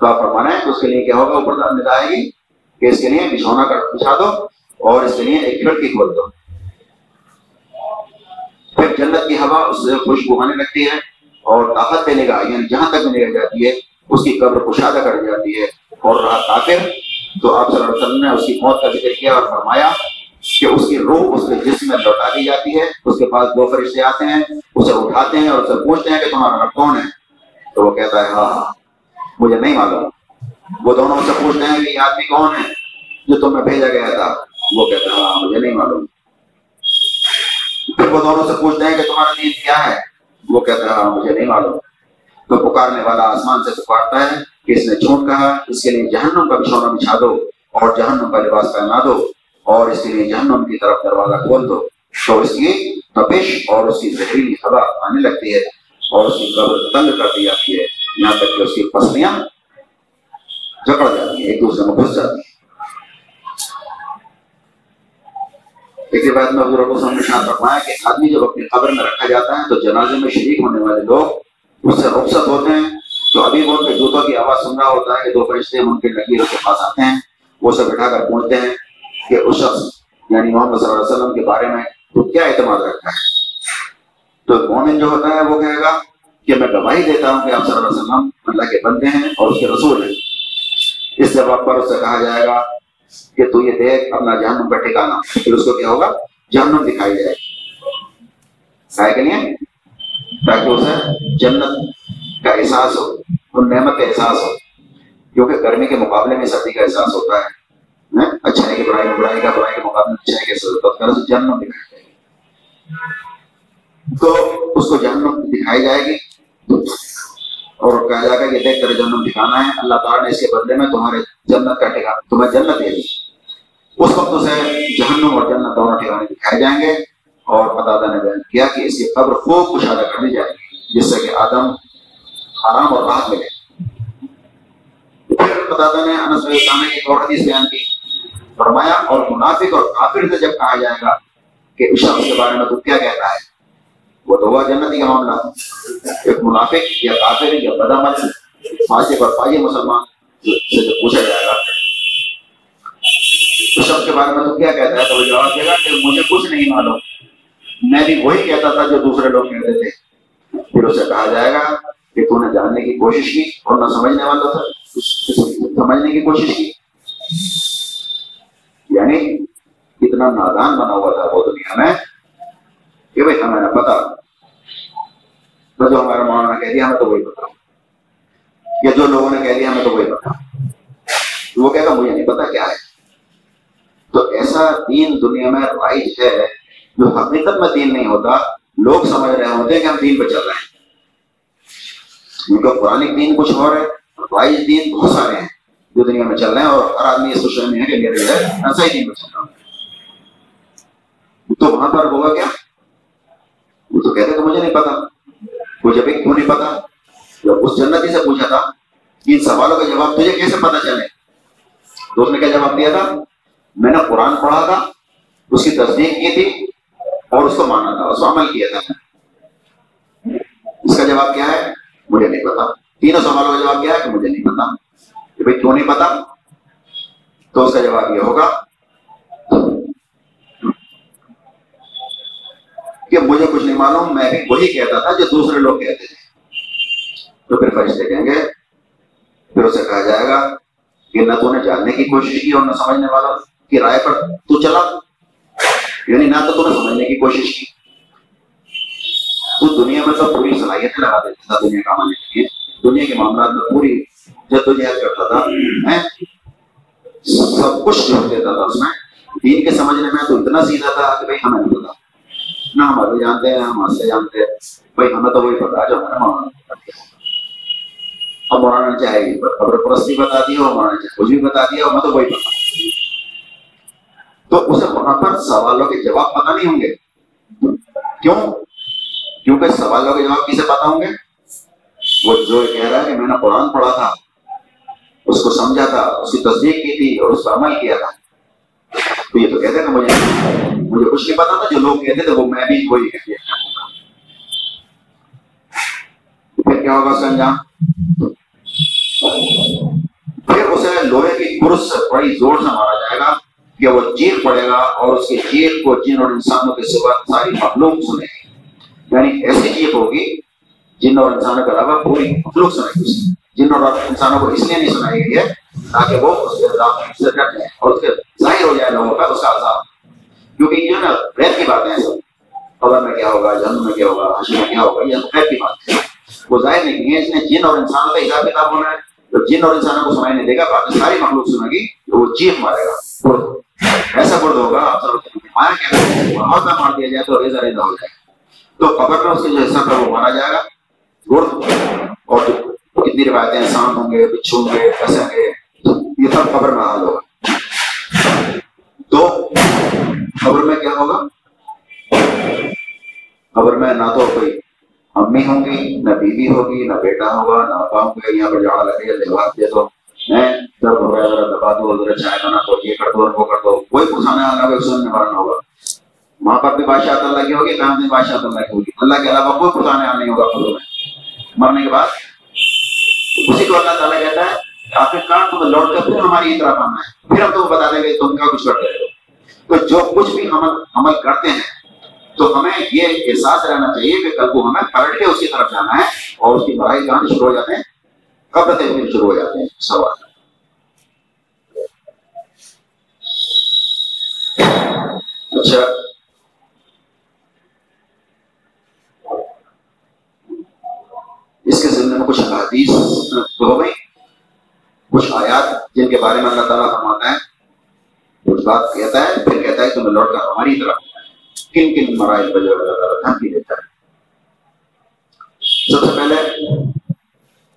تو آپ فرمانا ہے اس کے لیے کیا ہوگا؟ اوپر ندا آئے گی کہ اس کے لیے بچھونا بچھا دو اور اس کے لیے ایک کھڑکی کھول دو۔ پھر جنت کی ہوا اس سے خوشبو آنے لگتی ہے اور طاقت دینے کا یعنی جہاں تک لے جاتی ہے اس کی قبر کشادہ کر جاتی ہے اور رہا کافر تو آپ صلی اللہ علیہ وسلم نے اس کی موت کا ذکر کیا اور فرمایا کہ اس کی روح اس کے جسم میں لوٹا دی جاتی ہے، اس کے پاس دو فرشتے آتے ہیں، اسے اٹھاتے ہیں اور اسے پوچھتے ہیں کہ تمہارا رب کون ہے؟ تو وہ کہتا ہے ہاں ہاں مجھے نہیں معلوم۔ وہ دونوں سے پوچھتے ہیں کہ یہ آدمی کون ہے؟ جو تمہیں بھیجا گیا تھا۔ وہ کہتا ہے ہاں مجھے نہیں معلوم۔ پھر وہ دونوں سے پوچھتے ہیں کہ تمہارا دین کیا ہے؟ وہ کہتا ہے ہاں مجھے نہیں معلوم۔ تو پکارنے والا آسمان سے پکارتا ہے، کہ اس نے جھوٹ کہا، اس کے لیے جہنم کا بچھونا بچھا دو اور جہنم کا لباس پہنا دو اور اس کے لیے جہنم کی طرف دروازہ کھول دو۔ تو اس کی تپش اور اس کی زہریلی ہوا آنے لگتی ہے اور اس کی قبر تنگ کر دی جاتی ہے۔ یہاں تک کہ اس کی پسلیاں جکڑ جاتی ہیں، ایک دوسرے میں گھس جاتی ہیں۔ ایک روایت میں حضور کو سامنے شان فرمایا کہ آدمی جب اپنی قبر میں رکھا جاتا ہے تو جنازے میں شریک ہونے والے لوگ اس سے رخصت ہوتے ہیں۔ تو ابھی وہ کے جوتوں کی آواز سن رہا ہوتا ہے کہ دو فرشتے ان کے لکیروں کے پاس آتے ہیں۔ وہ اسے بٹھا کر پہنچتے ہیں کہ اس شخص یعنی محمد صلی اللہ علیہ وسلم کے بارے میں تو کیا اعتماد رکھتا ہے؟ تو مومن جو ہوتا ہے وہ کہے گا کہ میں گواہی دیتا ہوں کہ آپ صلی اللہ علیہ وسلم اللہ کے بندے ہیں اور اس کے رسول ہیں۔ اس جواب پر اس سے کہا جائے گا کہ تو یہ دیکھ، اپنا جہنم کا ٹھکانا۔ پھر اس کو کیا ہوگا؟ جہنم دکھائی جائے گا کے لیے تاکہ اسے جنت کا احساس ہو، اور نعمت کا احساس ہو۔ کیونکہ گرمی کے مقابلے میں سردی کا احساس ہوتا ہے اچھا ہے کہ برائی برائی کا، برائی کے مقابلے میں اچھا ہے کہ دکھائی جائے گی۔ تو اس کو جہنم دکھائی جائے گی۔ اور کہا جائے گا کہ دیکھ کر جنت دکھانا ہے، اللہ تعالیٰ نے اس کے بدلے میں تمہارے جنت کا ٹھکانا تمہیں جنت دے دی۔ اس وقت اسے جہنم اور جنت دونوں ٹھکانے دکھائے جائیں گے۔ اور پتا نے بیان کیا کہ اس کی قبر خوب کشادہ کر دی جائے گی جس سے کہ آدم آرام اور راحت ملے۔ پھر پتا نے انس کی ایک اور حدیث بیان کی۔ فرمایا، اور منافق اور کافر سے جب کہا جائے گا کہ اس شخص کے بارے میں تو کیا کہتا ہے؟ وہ تو ہوا جنتی کا معاملہ۔ ایک منافق یا کافر یا بدامت فاسق اور فاجر مسلمان سے جو پوچھا جائے گا۔ اس شخص کے بارے میں تو کیا کہتا ہے؟ تو وہ جواب دے گا کہ مجھے کچھ نہیں معلوم۔ میں بھی وہی کہتا تھا جو دوسرے لوگ کہتے تھے۔ پھر اسے کہا جائے گا کہ تو نے جاننے کی کوشش کی اور نہ سمجھنے والا تھا۔ سمجھنے کی کوشش کی۔ یعنی اتنا نادان بنا ہوا تھا وہ دنیا میں کہ بھائی ہمیں نہ پتا۔ تو جو ہمارا مولانا کہہ دیا، ہمیں تو وہی پتا۔ یا جو لوگوں نے کہہ دیا، ہمیں تو وہی پتا۔ وہ کہے گا مجھے نہیں پتا کیا ہے۔ تو ایسا دین دنیا میں رائج ہے جو حقیقت میں دین نہیں ہوتا، لوگ سمجھ رہے ہوتے ہیں کہ ہم دین پہ چل رہے ہیں۔ ان کا پرانی دین کچھ اور ہے رائج دین بہت سارے ہیں جو دنیا میں چل رہے ہیں اور ہر آدمی اس سوچ میں ہے کہ میرے جو ہے ایسا ہی دین پہ چل رہا ہوں۔ تو وہاں پر ہوگا کیا؟ وہ تو کہتے کہ مجھے نہیں پتا۔ مجھے بھی کیوں نہیں پتا؟ جب اس جنتی سے پوچھا تھا، ان سوالوں کا جواب تجھے کیسے پتا چلے؟ تو اس نے کیا جواب دیا تھا؟ میں نے قرآن پڑھا تھا، اس کی تصدیق کی تھی اور اس کو مانا تھا، اس کو عمل کیا تھا۔ اس کا جواب کیا ہے؟ مجھے نہیں پتا۔ تینوں سوالوں کا جواب کیا ہے کہ مجھے نہیں پتا۔ کہ بھائی کیوں نہیں پتا؟ تو اس کا جواب یہ ہوگا کہ مجھے کچھ نہیں معلوم، میں بھی وہی کہتا تھا جو دوسرے لوگ کہتے تھے۔ تو پھر فرشتے کہیں گے، پھر اسے کہا جائے گا کہ نہ تو نے جاننے کی کوشش کی اور نہ سمجھنے والا کی رائے پر تو چلا۔ یعنی نہ تو نے سمجھنے کی کوشش کی۔ تو دنیا میں تو پوری صلاحیتیں لگا دیتا تھا دنیا کمانے کے لیے دنیا کے معاملات میں پوری جدوجہد کرتا تھا۔ سب کچھ جوڑ دیتا تھا۔ اس میں دین کے سمجھنے میں تو اتنا سیدھا تھا کہ بھائی ہمیں نہیں پتا۔ نہ ہمارے جانتے ہیں ہم سے جانتے ہیں۔ بھائی ہمیں تو وہی پتا جو ہمارا مولانا اب مولانا چاہے خبر پرستی بتا دی ہو، مولانا چاہے کچھ بھی بتا دیا ہمیں تو وہی پتا۔ تو اسے وہاں پر سوالوں کے جواب پتہ نہیں ہوں گے۔ کیوں؟ کیونکہ سوالوں کے جواب کسے پتا ہوں گے؟ وہ جو کہہ رہا ہے کہ میں نے قرآن پڑھا تھا، اس کو سمجھا تھا، اس کی تصدیق کی تھی اور اس پر عمل کیا تھا۔ تو یہ تو کہتے ہیں مجھے مجھے کچھ نہیں پتا تھا، جو لوگ کہتے تھے وہ میں بھی وہی کہتے پھر کیا ہوگا سنجام پھر اسے لوہے کی کرس سے بڑی زور سے مارا جائے گا۔ کہ وہ چیخ پڑے گا اور اس کی چیخ کو جن اور انسانوں کے سوا ساری مخلوق سنے گی یعنی ایسی چیخ ہوگی جن اور انسانوں کے علاوہ پوری مخلوق سنے گی جن اور انسانوں کو اس لیے نہیں سنائی گئی ہے تاکہ وہ اس کے عذاب سے ڈٹ جائیں اور اس کے ظاہر ہو جائے لوگوں کا اس کا عذاب۔ کیونکہ یہ نا غیر کی باتیں ہیں۔ خبر میں کیا ہوگا؟ جنم میں کیا ہوگا؟ حشر میں کیا ہوگا؟ یہ غیر کی بات ہے وہ ظاہر نہیں ہے، اس نے جن اور انسانوں کا حساب کتاب ہونا ہے۔ تو جن اور انسانوں کو سنائی نہیں دے گا باقی ساری مخلوق سنے گی تو وہ چیخ مارے گا ایسا برد ہوگا مارا کیا بہت مار دیا جائے تو ریزا ریزا ہو جائے تو قبر میں اس کے جو حصہ تھا وہ مارا جائے گا گرد اور کتنی روایتیں سانپ ہوں گے بچھو ہوں گے پسیں گے یہ سب قبر میں حال ہوگا تو قبر میں کیا ہوگا قبر میں نہ تو کوئی امی ہوں گی نہ بیوی ہوگی، نہ بیٹا ہوگا، نہ ابا ہوں گے یہاں پر جاڑا لگے گا لباس دے دو میں درد ہو گیا، ذرا دبا دو، ذرا چائے بنا دو، یہ کر دو اور وہ کر دو، کوئی پرسانا آنا ہوگا اسے نوارن ہوگا۔ وہاں پر بھی بادشاہ اللہ کی ہوگی کہاں بھی بادشاہ اللہ کی ہوگی۔ اللہ کے علاوہ کوئی پرسانے آنے ہوگا قبر میں۔ مرنے کے بعد اسی کو اللہ تعالیٰ کہتا ہے آخر کار تمہیں لوٹ کر پھر ہماری طرف آنا ہے۔ پھر ہم تمہیں بتا دیں گے تم کیا کچھ کرتے ہو۔ تو جو کچھ بھی عمل عمل کرتے ہیں تو ہمیں یہ احساس رہنا چاہیے کہ کل کو ہمیں پلٹ کے اس کی طرف جانا ہے اور اس کی پڑھائی کہاں شروع ہو جاتے ہیں، قبر پھر شروع ہو جاتے ہیں۔ سوال۔ اچھا۔ اس کے ذمے میں کچھ حدیث ہو گئی کچھ آیات جن کے بارے میں اللہ تعالیٰ فرماتا ہے، کچھ بات کہتا ہے، پھر کہتا ہے کہ میں لوٹ کر ہماری طرف۔ کن کن مرائل پر جو اللہ تعالیٰ دھمکی دیتا ہے سب سے پہلے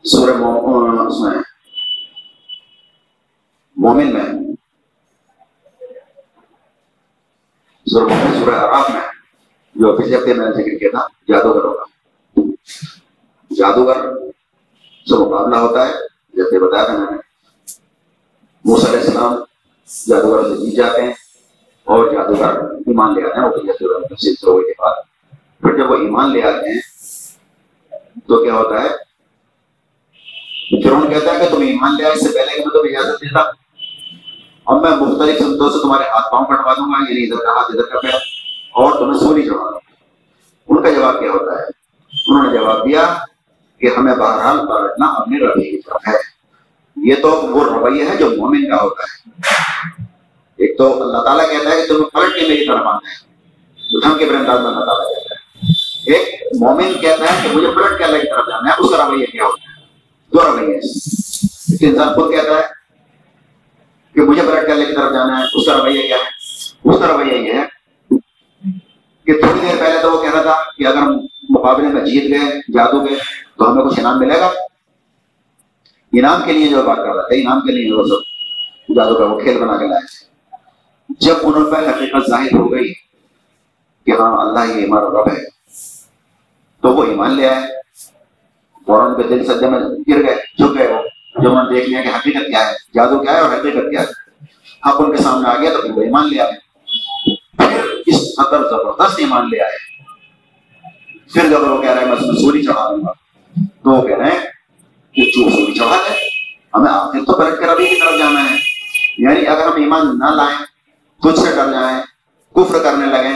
سورہ میں مومن میں سورہ مومن سورہ عراف میں جو پچھلے ہفتے میں نے ذکر کیا تھا جادوگر ہوگا جادوگر سے مقابلہ ہوتا ہے جیسے بتایا تھا میں نے موسیٰ علیہ السلام جادوگر سے جیت جاتے ہیں اور جادوگر ایمان لے آتے ہیں وہ تفصیل سے ہوئے کے بعد پھر جب وہ ایمان لے آتے ہیں، تو کیا ہوتا ہے؟ فرون کہتا ہے کہ تم ایمان لے آئے اس سے پہلے کہ میں تمہیں اجازت دیتا۔ اب میں مختلف سمتوں سے تمہارے ہاتھ پاؤں کٹوا دوں گا یعنی ادھر کا ہاتھ، ادھر کا پیر، اور تمہیں سولی چڑھا دوں۔ ان کا جواب کیا ہوتا ہے؟ انہوں نے جواب دیا کہ ہمیں بہرحال پلٹنا اپنے رویے کی طرف ہے۔ یہ تو وہ رویہ ہے جو مومن کا ہوتا ہے۔ ایک تو اللہ تعالیٰ کہتا ہے کہ تمہیں پلٹ کے میری طرف آنا ہے دھم کے برنداز میں اللہ تعالیٰ کہتا ہے۔ ایک مومن کہتا ہے کہ مجھے پلٹ کے اللہ کی طرف جانا ہے، اس کا رویہ کیا ہوتا ہے؟ دو رویہ انسان خود کہتا ہے کہ مجھے پلٹ کے اللہ کی طرف جانا ہے، اس کا رویہ کیا ہے؟ اس کا رویہ یہ ہے؟ کہ تھوڑی دیر پہلے تو وہ کہہ رہا تھا کہ اگر مقابلے میں جیت گئے، جادو گئے، تو ہمیں کچھ انعام ملے گا۔ انعام کے لیے جو بات کر رہا تھا، انعام کے لیے جو سب جادو کا وہ کھیل بنا کے لائے۔ جب انہوں پر حقیقت ظاہر ہو گئی کہ ہاں اللہ یہ ہمارا رب ہے، تو وہ ایمان لے آئے۔ فوراً کے دل سجے میں گر گئے، جھک گئے وہ۔ جب انہوں نے دیکھ لیا کہ حقیقت کیا ہے، جادو کیا ہے اور حقیقت کیا ہے۔ حق ان کے سامنے آ گیا تو پھر وہ ایمان لے آئے۔ پھر اس قدر زبردست ایمان لے آئے۔ پھر جب وہ کہہ رہے ہیں، میں اس میں سوری چڑھا دوں گا۔ تو وہ کہہ رہے ہیں کہ جو سوری چڑھا دے، ہمیں آخر تو پلٹ کر ابھی کی طرف جانا ہے۔ یعنی اگر ہم ایمان نہ لائیں تجھ سے ڈر جائیں، کفر کرنے لگیں۔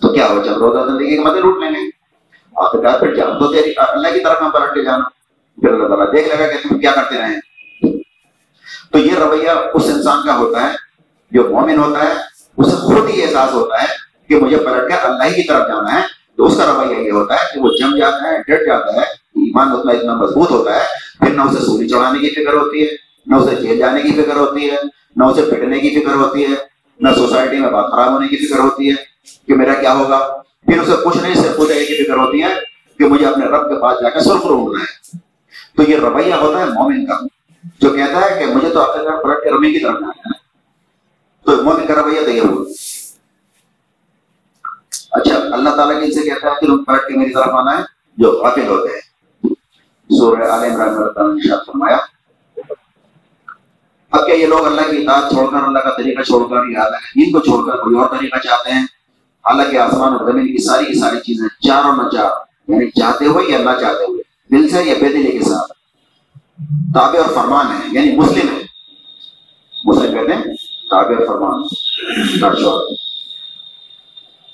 تو کیا ہو، جب روزہ زندگی کے مدد لوٹ لیں گے آخر پھر جان تو تیری، اللہ کی طرف میں پلٹ کے جانا۔ پھر اللہ تعالیٰ دیکھ لگا کہ تم کیا کرتے رہے تو یہ رویہ اس انسان کا ہوتا ہے، جو مومن ہوتا ہے اسے خود ہی احساس ہوتا ہے کہ مجھے پلٹ کر اللہ کی طرف جانا ہے۔ تو اس کا رویہ یہ ہوتا ہے کہ وہ جم جاتا ہے ڈٹ جاتا ہے، ایمان اتنا اتنا مضبوط ہوتا ہے۔ پھر نہ اسے سوری چڑھانے کی فکر ہوتی ہے، نہ اسے جیل جانے کی فکر ہوتی ہے۔ نہ اسے پھٹنے کی فکر ہوتی ہے، نہ سوسائٹی میں بات خراب ہونے کی فکر ہوتی ہے کہ میرا کیا ہوگا۔ پھر اسے کچھ نہیں صرف خود کی فکر ہوتی ہے کہ مجھے اپنے رب کے پاس جا کے سرخ روکنا ہے۔ تو یہ رویہ ہوتا ہے مومن کا، جو کہتا ہے کہ مجھے تو آخر پلٹ کے رمی کی طرف جانا ہے۔ تو مومن کا رویہ تو یہ ہوا۔ اچھا اللہ تعالیٰ کی سے کہتا ہے کہ تم پلٹ کے میری طرف آنا ہے، جو غافل ہوتے ہیں۔ سورہ عال عمران نے فرمایا اب کیا یہ لوگ اللہ کی اطاعت چھوڑ کر اللہ کا طریقہ چھوڑ کر یا اللہ کے دین کو چھوڑ کر کوئی اور طریقہ چاہتے ہیں؟ حالانکہ آسمان اور زمین کی ساری کی ساری چیزیں چار اور نہ چار یعنی چاہتے ہوئے یا نہ چاہتے ہوئے، دل سے یا بے دلی کے ساتھ؟ تابع اور فرمان ہے یعنی مسلم ہے مسلم کہتے ہیں، تابع اور فرمان۔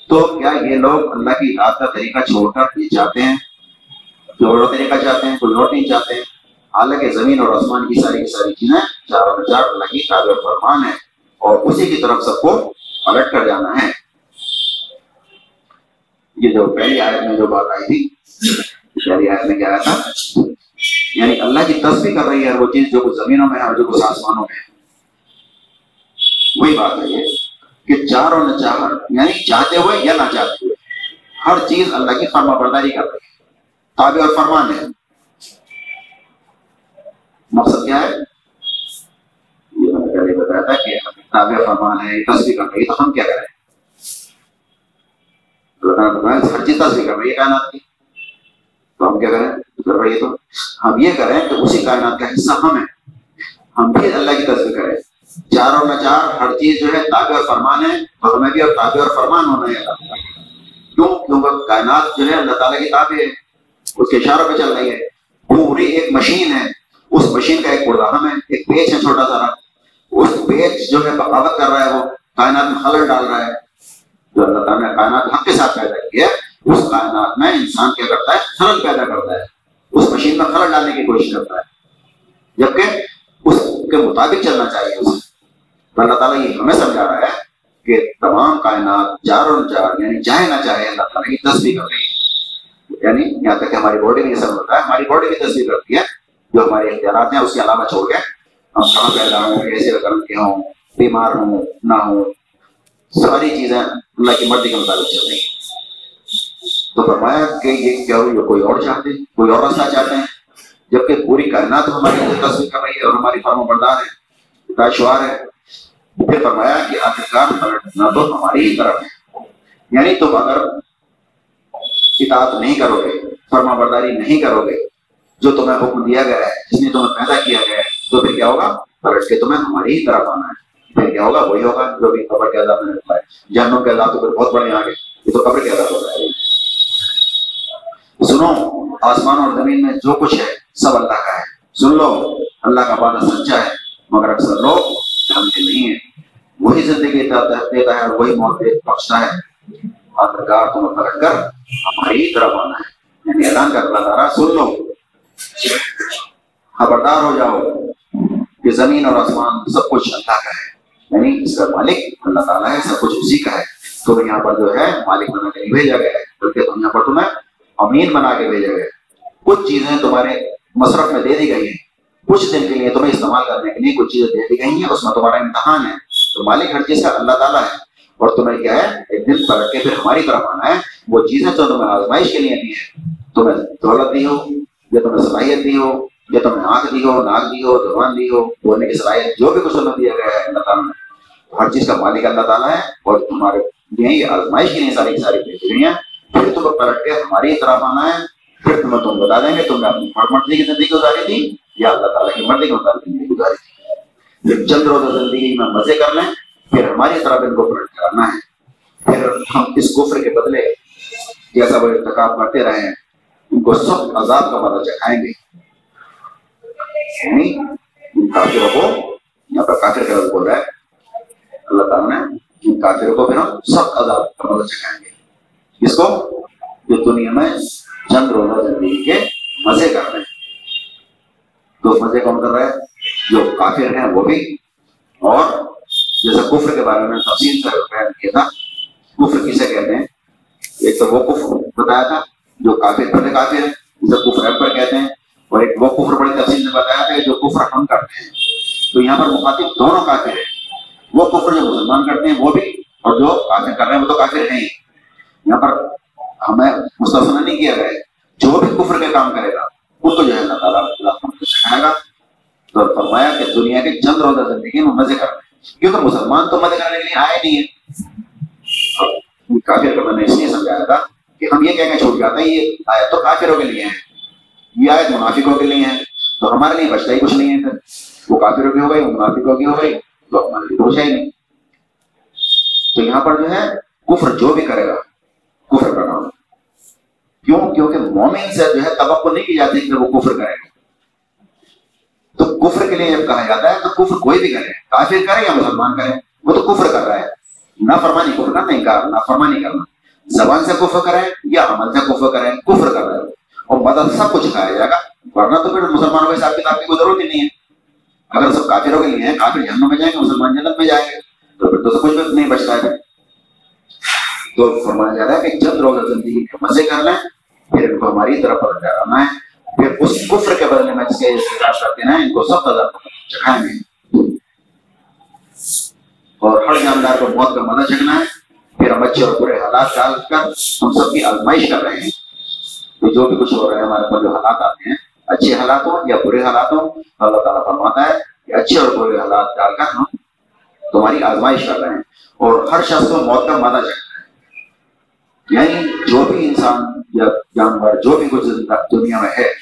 تو کیا یہ لوگ اللہ کی رات کا طریقہ چھوڑ کر یہ چاہتے ہیں؟ جو اور طریقہ چاہتے ہیں، کوئی اور نہیں چاہتے۔ ہیں حالانکہ زمین اور آسمان کی ساری کی ساری چیزیں چاروں چار اللہ کی تابع اور فرمان ہے اور اسی کی طرف سب کو پلٹ کر جانا ہے۔ یہ جو پہلی آیت میں جو بات آئی تھی، پہلی آیت میں کیا آیا تھا؟ یعنی اللہ کی تصویر کر رہی ہے وہ چیز جو کچھ زمینوں میں ہے اور جو کچھ آسمانوں میں ہے۔ وہی بات ہے یہ کہ چار اور نہ چار یعنی چاہتے ہوئے یا نہ چاہتے ہوئے، ہر چیز اللہ کی فرما برداری کر رہی ہے۔ تابع اور فرمان ہے۔ مقصد کیا ہے یہ میں نے پہلے بتایا تھا کہ ہم تابع فرمان ہے تصویر کر رہی ہے تو ہم کیا کریں ہر چیز تصویر کر رہی ہے کائنات کی تو ہم کیا کریں کر رہی تو ہم یہ کریں کہ اسی کائنات کا حصہ ہم ہیں ہم بھی اللہ کی تصویر کریں چار اور نہ چار ہر چیز جو ہے تابع اور فرمان ہے تو ہمیں بھی اور تابع اور فرمان ہونا ہے کیوں کیونکہ کائنات جو ہے اللہ تعالیٰ کی تابع ہے اس کے اشاروں پہ چل رہی ہے پوری ایک مشین ہے اس مشین کا ایک پردانم ہے ایک پیچ ہے چھوٹا سارا۔ اس پیچ جو ہے بغاوت کر رہا ہے وہ کائنات میں خلل ڈال رہا ہے۔ جو اللہ تعالیٰ نے کائنات حق کے ساتھ پیدا کی ہے، اس کائنات میں انسان کیا کرتا ہے؟ خلل پیدا کرتا ہے۔ اس مشین میں خلل ڈالنے کی کوشش کرتا ہے۔ جبکہ اس کے مطابق چلنا چاہیے۔ اسے تو اللہ تعالیٰ یہ ہمیں سمجھا رہا ہے کہ تمام کائنات چار اور چار یعنی چاہے نہ چاہے، اللہ تعالیٰ کی تصویر کر رہی ہے۔ یعنی یہاں تک کہ ہماری باڈی میں یہ سب ہوتا ہے۔ ہماری باڈی بھی تصویر کرتی ہے۔ جو ہمارے اختیارات ہیں اس کے علاوہ چھوڑ کے ہم کہاں پیدا ہوں کیسے کرم کے ہوں بیمار ہوں نہ ہوں ساری چیزیں اللہ کی مرضی کے مطابق چل رہی ہیں تو فرمایا کہ یہ کیا ہوئی کوئی اور چاہتے ہیں کوئی اور راستہ چاہتے ہیں جبکہ پوری کائنات ہماری تصویر کر رہی ہے اور ہماری فرم بردار ہے پیشوار ہے پھر فرمایا کہ آخرکار پلٹنا تو ہماری ہی طرف ہے یعنی تم اگر اطاعت نہیں کرو گے فرما برداری نہیں کرو گے جو تمہیں حکم دیا گیا ہے جس نے تمہیں پیدا کیا گیا ہے تو پھر کیا ہوگا پلٹ کے تمہیں ہماری ہی طرف آنا ہے پھر کیا ہوگا وہی ہوگا جو بھی قبر کے عذاب میں رکھا ہے جہنم کے عذاب تو پھر بہت بڑے آگے یہ تو قبر کے عذاب ہوتا ہے سنو آسمان اور زمین میں جو کچھ ہے سب اللہ کا ہے سن لو اللہ کا وعدہ سچا ہے مگر اکثر لوگ جانتے نہیں ہیں وہی زندگی دیتا ہے اور وہی موت بخشتا ہے آخرکار تمہیں پلٹ کر ہماری ہی طرف آنا ہے یعنی اعلان کر اللہ تعالیٰ سن لو خبردار ہو جاؤ کہ زمین اور آسمان سب کچھ اللہ کا ہے۔ یعنی اس کا مالک اللہ تعالیٰ ہے، سب کچھ اسی کا ہے۔ تو یہاں پر جو ہے، مالک بنا کے نہیں بھیجا گیا ہے، بلکہ تم یہاں پر تمہیں امین بنا کے بھیجا گیا کچھ چیزیں تمہارے مصرف میں دے دی گئی ہیں۔ کچھ دن کے لیے تمہیں استعمال کرنے کے لیے کچھ چیزیں دے دی گئی ہیں، اس میں تمہارا امتحان ہے۔ تو مالک ہر چیز کا اللہ تعالیٰ ہے۔ اور تمہیں کیا ہے؟ ایک دن پلٹ کے پھر ہماری طرف آنا ہے۔ وہ چیزیں تو تمہیں آزمائش کے لیے دی ہیں۔ تمہیں دولت دی ہو یا تمہیں صلاحیت دی ہو یا تمہیں آنکھ دی ہو ناک دی ہو زبان دی ہو بولنے کی صلاحیت جو بھی کچھ دیا گیا ہے، اللہ تعالیٰ نے۔ ہر چیز کا مالک اللہ تعالیٰ ہے اور تمہارے لیے آزمائش کے لیے ساری کی ساری بھیج رہی ہیں پھر تمہیں پلٹ کے ہماری طرف آنا ہے۔ پھر تمہیں تم بتا دیں گے، تم نے اپنی مرضی کی زندگی گزاری تھی یا اللہ تعالیٰ کی مرضی کے مطابق زندگی گزاری تھی۔ پھر چند روز زندگی میں مزے کر لیں، پھر ہماری طرف ان کو پلٹ کرانا ہے۔ پھر ہم اس کفر کے بدلے جیسا وہ ارتکاب کرتے رہے ہیں۔ ان کو سخت عذاب کا مدد چکھائیں گے۔ یعنی ان کافروں کو یہاں پر کافر کا بول رہا ہے۔ اللہ تعالیٰ نے ان کافروں کو پھر ہم سخت عذاب کا مدد چکھائیں گے۔ اس کو جو دنیا میں چند روزہ زندگی کے مزے کر رہے ہیں۔ تو مزے کون کر رہے ہیں جو کافر ہیں وہ بھی۔ اور جیسے کفر کے بارے میں تفصیل سے بیان کیا تھا، کفر کسے کہتے ہیں؟ ایک تو وہ کفر بتایا تھا۔ جو کافر پہلے کافر ہے جسے کفر اکبر کہتے ہیں اور ایک وہ کفر بڑی تفصیل سے بتایا تھا جو کفر ہم کرتے ہیں۔ تو یہاں پر مخاطب دونوں کافر ہیں۔ وہ کفر جو مسلمان کرتے ہیں، وہ بھی اور جو کافر کر رہے ہیں، وہ تو کافر ہیں یہاں پر ہمیں مستفنا نہیں کیا گیا جو بھی کفر کے کام کرے گا، ان کو جو ہے اللہ تعالیٰ سکھائے گا۔ تو فرمایا کہ دنیا کے چند روزہ زندگی میں مزے کر رہے ہیں کیونکہ مسلمان تو مزے کرنے کے لیے آئے نہیں ہے کافر کو میں نے اس لیے سمجھایا تھا کہ ہم یہ کہہ کے چھوٹ جاتے ہیں، یہ آیت تو کافروں کے لیے ہے یہ آیت منافقوں کے لیے ہے تو ہمارے لیے بچتا ہی کچھ نہیں ہے پھر۔ وہ کافروں کی ہو گئی وہ منافقوں کی ہو گئی تو ہمارے لیے ہی نہیں۔ تو یہاں پر جو ہے، کفر جو بھی کرے گا، کفر کا نام کیوں؟ کیونکہ مومن سے جو ہے توقع نہیں کی جاتی کہ وہ کفر کرے۔ گا تو کفر کے لیے جب کہا جاتا ہے، تو کفر کوئی بھی کرے۔ کافر کرے یا مسلمان کرے، وہ تو کفر کر رہا ہے۔ نہ فرمانی کفر کرنا نہیں کہا نہ فرمانی کرنا۔ زبان سے کفر کرے یا عمل سے کفر کرے کفر کر رہے ہو۔ اور مدد سب کچھ کھایا جائے گا، ورنہ تو پھر مسلمانوں کے حساب کتاب کی کوئی ضرورت ہی نہیں ہے۔ اگر سب کافروں کے لیے ہیں کافر جہنم میں جائیں گے، مسلمان جنت میں جائیں گے، تو پھر تو سب کچھ نہیں بچتا ہے۔ تو فرمایا جا رہا ہے کہ چند روزہ زندگی کے مزے کر لیں، پھر ان کو ہماری طرف پر جانا ہے پھر اس کفر کے بدلے میں جس کے استقاش کرتے ہیں، ان کو سب سزا چکھائیں گے۔ اور ہر جاندار کو موت کا مزہ چکنا ہے۔ پھر ہم اچھے اور برے حالات ڈال کر ہم سب کی آزمائش کر رہے ہیں۔ تو جو بھی کچھ ہو رہا ہے، ہمارے پاس جو حالات آتے ہیں، اچھے حالات ہوں یا برے حالات ہوں، اللہ تعالیٰ فرماتا ہے کہ اچھے اور برے حالات ڈال کر ہم تمہاری آزمائش کر رہے ہیں۔ اور ہر شخص کو موت کا مادہ چاہتا ہے یعنی جو بھی انسان یا جانور، جو بھی کچھ دنیا میں ہے،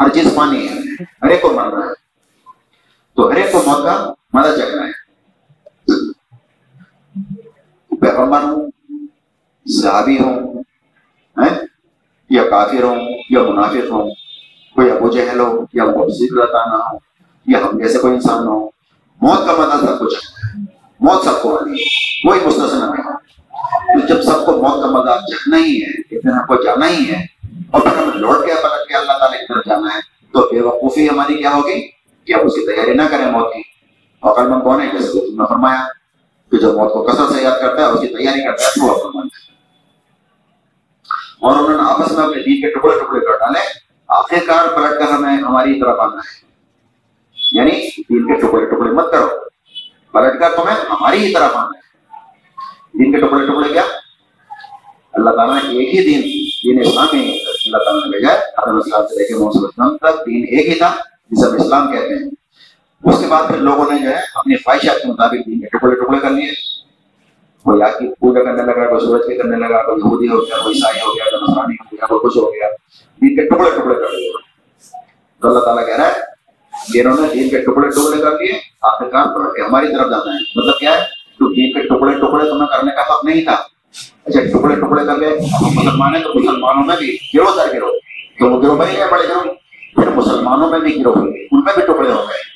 ہر چیز پانی ہے۔ ہر ایک کو مرنا ہے۔ تو ہر ایک کو موت کا مادہ چکنا ہے پیغمبر ہوں، صحابی ہوں یا کافر ہوں، یا منافق ہوں، کوئی ابو جہل ہو، یا وہ ذکر نہ ہو، یا ہم جیسے کوئی انسان ہو، موت کا مدد سب کچھ موت سب کو آنی ہے وہی مستثنا ہے تو جب سب کو موت کا مدد چکنا ہی ہے کہ ہم کو جانا ہی ہے، اور پھر ہمیں لوٹ کے پلٹ کے اللہ تعالیٰ کی طرف جانا ہے، تو بے وقوفی ہماری کیا ہوگی؟ کہ ہم اس کی تیاری نہ کریں موت کی۔ اور کل من کون ہے؟ جیسے تم نے فرمایا کہ جو موت کو کثرت سے یاد کرتا ہے اس کی تیاری کرتا ہے تو عقل مند اور انہوں نے آپس میں اپنے دین کے ٹکڑے ٹکڑے کر ڈالے آخر کار پلٹ کر ہمیں ہماری طرف آنا ہے یعنی دین کے ٹکڑے ٹکڑے مت کرو پلٹ کر تمہیں ہماری ہی طرف آنا ہے دین کے ٹکڑے ٹکڑے کیا اللہ تعالیٰ نے ایک ہی دین دین اسلام ہی اللہ تعالیٰ نے بھیجا ہے آدم اسلام سے لے کے محمد تک دین ایک ہی تھا جسے ہم اسلام کہتے ہیں اس کے بعد پھر لوگوں نے جو ہے اپنی خواہشات کے مطابق دین کے ٹکڑے ٹکڑے کر لیے کوئی آگ کی پوجا کرنے لگا، کوئی سورج کے کرنے لگا، کوئی یہودی ہو گیا، کوئی عیسائی ہو گیا، کوئی نصرانی ہو گیا، کوئی کچھ ہو گیا۔ دین کے ٹکڑے ٹکڑے کر لیے تو اللہ تعالیٰ کہہ رہا ہے کہ انہوں نے دین کے ٹکڑے ٹکڑے کر لیے آخر کار پلٹ کے ہماری طرف جانا ہے۔ مطلب کیا ہے؟ تو دین کے ٹکڑے ٹکڑے تمہیں کرنے کا حق نہیں تھا۔ اچھا ٹکڑے ٹکڑے کر کے مسلمان ہیں تو مسلمانوں میں بھی گروہ در گروہ۔ تو وہ گروہ بنے گئے بڑے گروہ۔ پھر مسلمانوں میں بھی گروہ ہوئے ان میں بھی ٹکڑے ہو گئے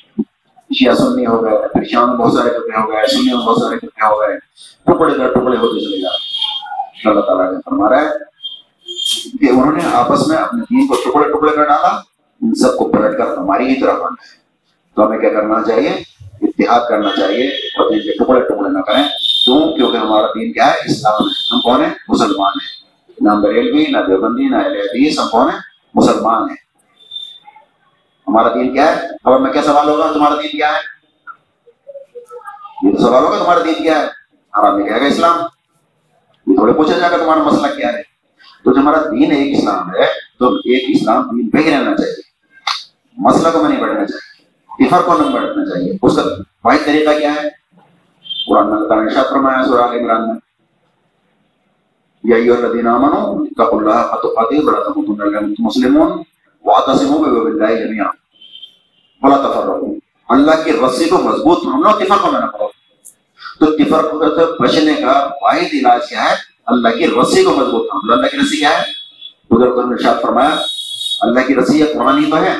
شیعہ سنی ہو گئے پھر شیعہ میں بہت سارے ٹکڑے ہو گئے سنی میں بہت سارے ٹکڑے ہو گئے۔ ٹکڑے در ٹکڑے ہوتے چلے جا اللہ تعالیٰ نے فرما رہا ہے کہ انہوں نے آپس میں اپنے دین کو ٹکڑے ٹکڑے کر ڈالا، ان سب کو پلٹ کر ہماری ہی طرف آنا ہے۔ تو ہمیں کیا کرنا چاہیے؟ اتحاد کرنا چاہیے۔ اور دین کے ٹکڑے ٹکڑے نہ کریں۔ کیوں؟ کیونکہ ہمارا دین کیا ہے؟ اسلام ہے۔ ہم کون ہیں؟ مسلمان ہیں۔ نہ بریلوی، نہ دیوبندی، نہ اہل حدیث، ہم کون ہیں؟ مسلمان ہیں۔ ہمارا دین کیا ہے؟ خبر میں کیا سوال ہوگا؟ تمہارا دین کیا ہے؟ یہ تو سوال ہوگا، تمہارا دین کیا ہے؟ آرام میں کہے گا اسلام؟ یہ تھوڑے پوچھا جائے گا تمہارا مسئلہ کیا ہے؟ تو جو ہمارا دین ایک اسلام ہے، تو ایک اسلام دین پہ ہی رہنا چاہیے۔ مسئلہ کو میں نہیں بڑھنا چاہیے۔ افر کو نہیں بڑھنا چاہیے۔ اس کا واحد طریقہ کیا ہے؟ قرآن میں اللہ نے فرمایا سورہ عمران میں۔ یا ایو الذین آمنوا اتقوا اللہ حق تقاته ولا تموتن الا وانتم مسلمون واعتصموا بالله جميعا۔ ولا تفرقوا اللہ کی رسی کو مضبوط ہم لوگ اتفاق میں نہ کرو تو اتفاق سے بچنے کا واحد علاج کیا ہے؟ اللہ کی رسی کو مضبوط ہم اللہ کی رسی کیا ہے؟ بزرگ نے ارشاد فرمایا، اللہ کی رسی یہ قرآن ہی تو ہے۔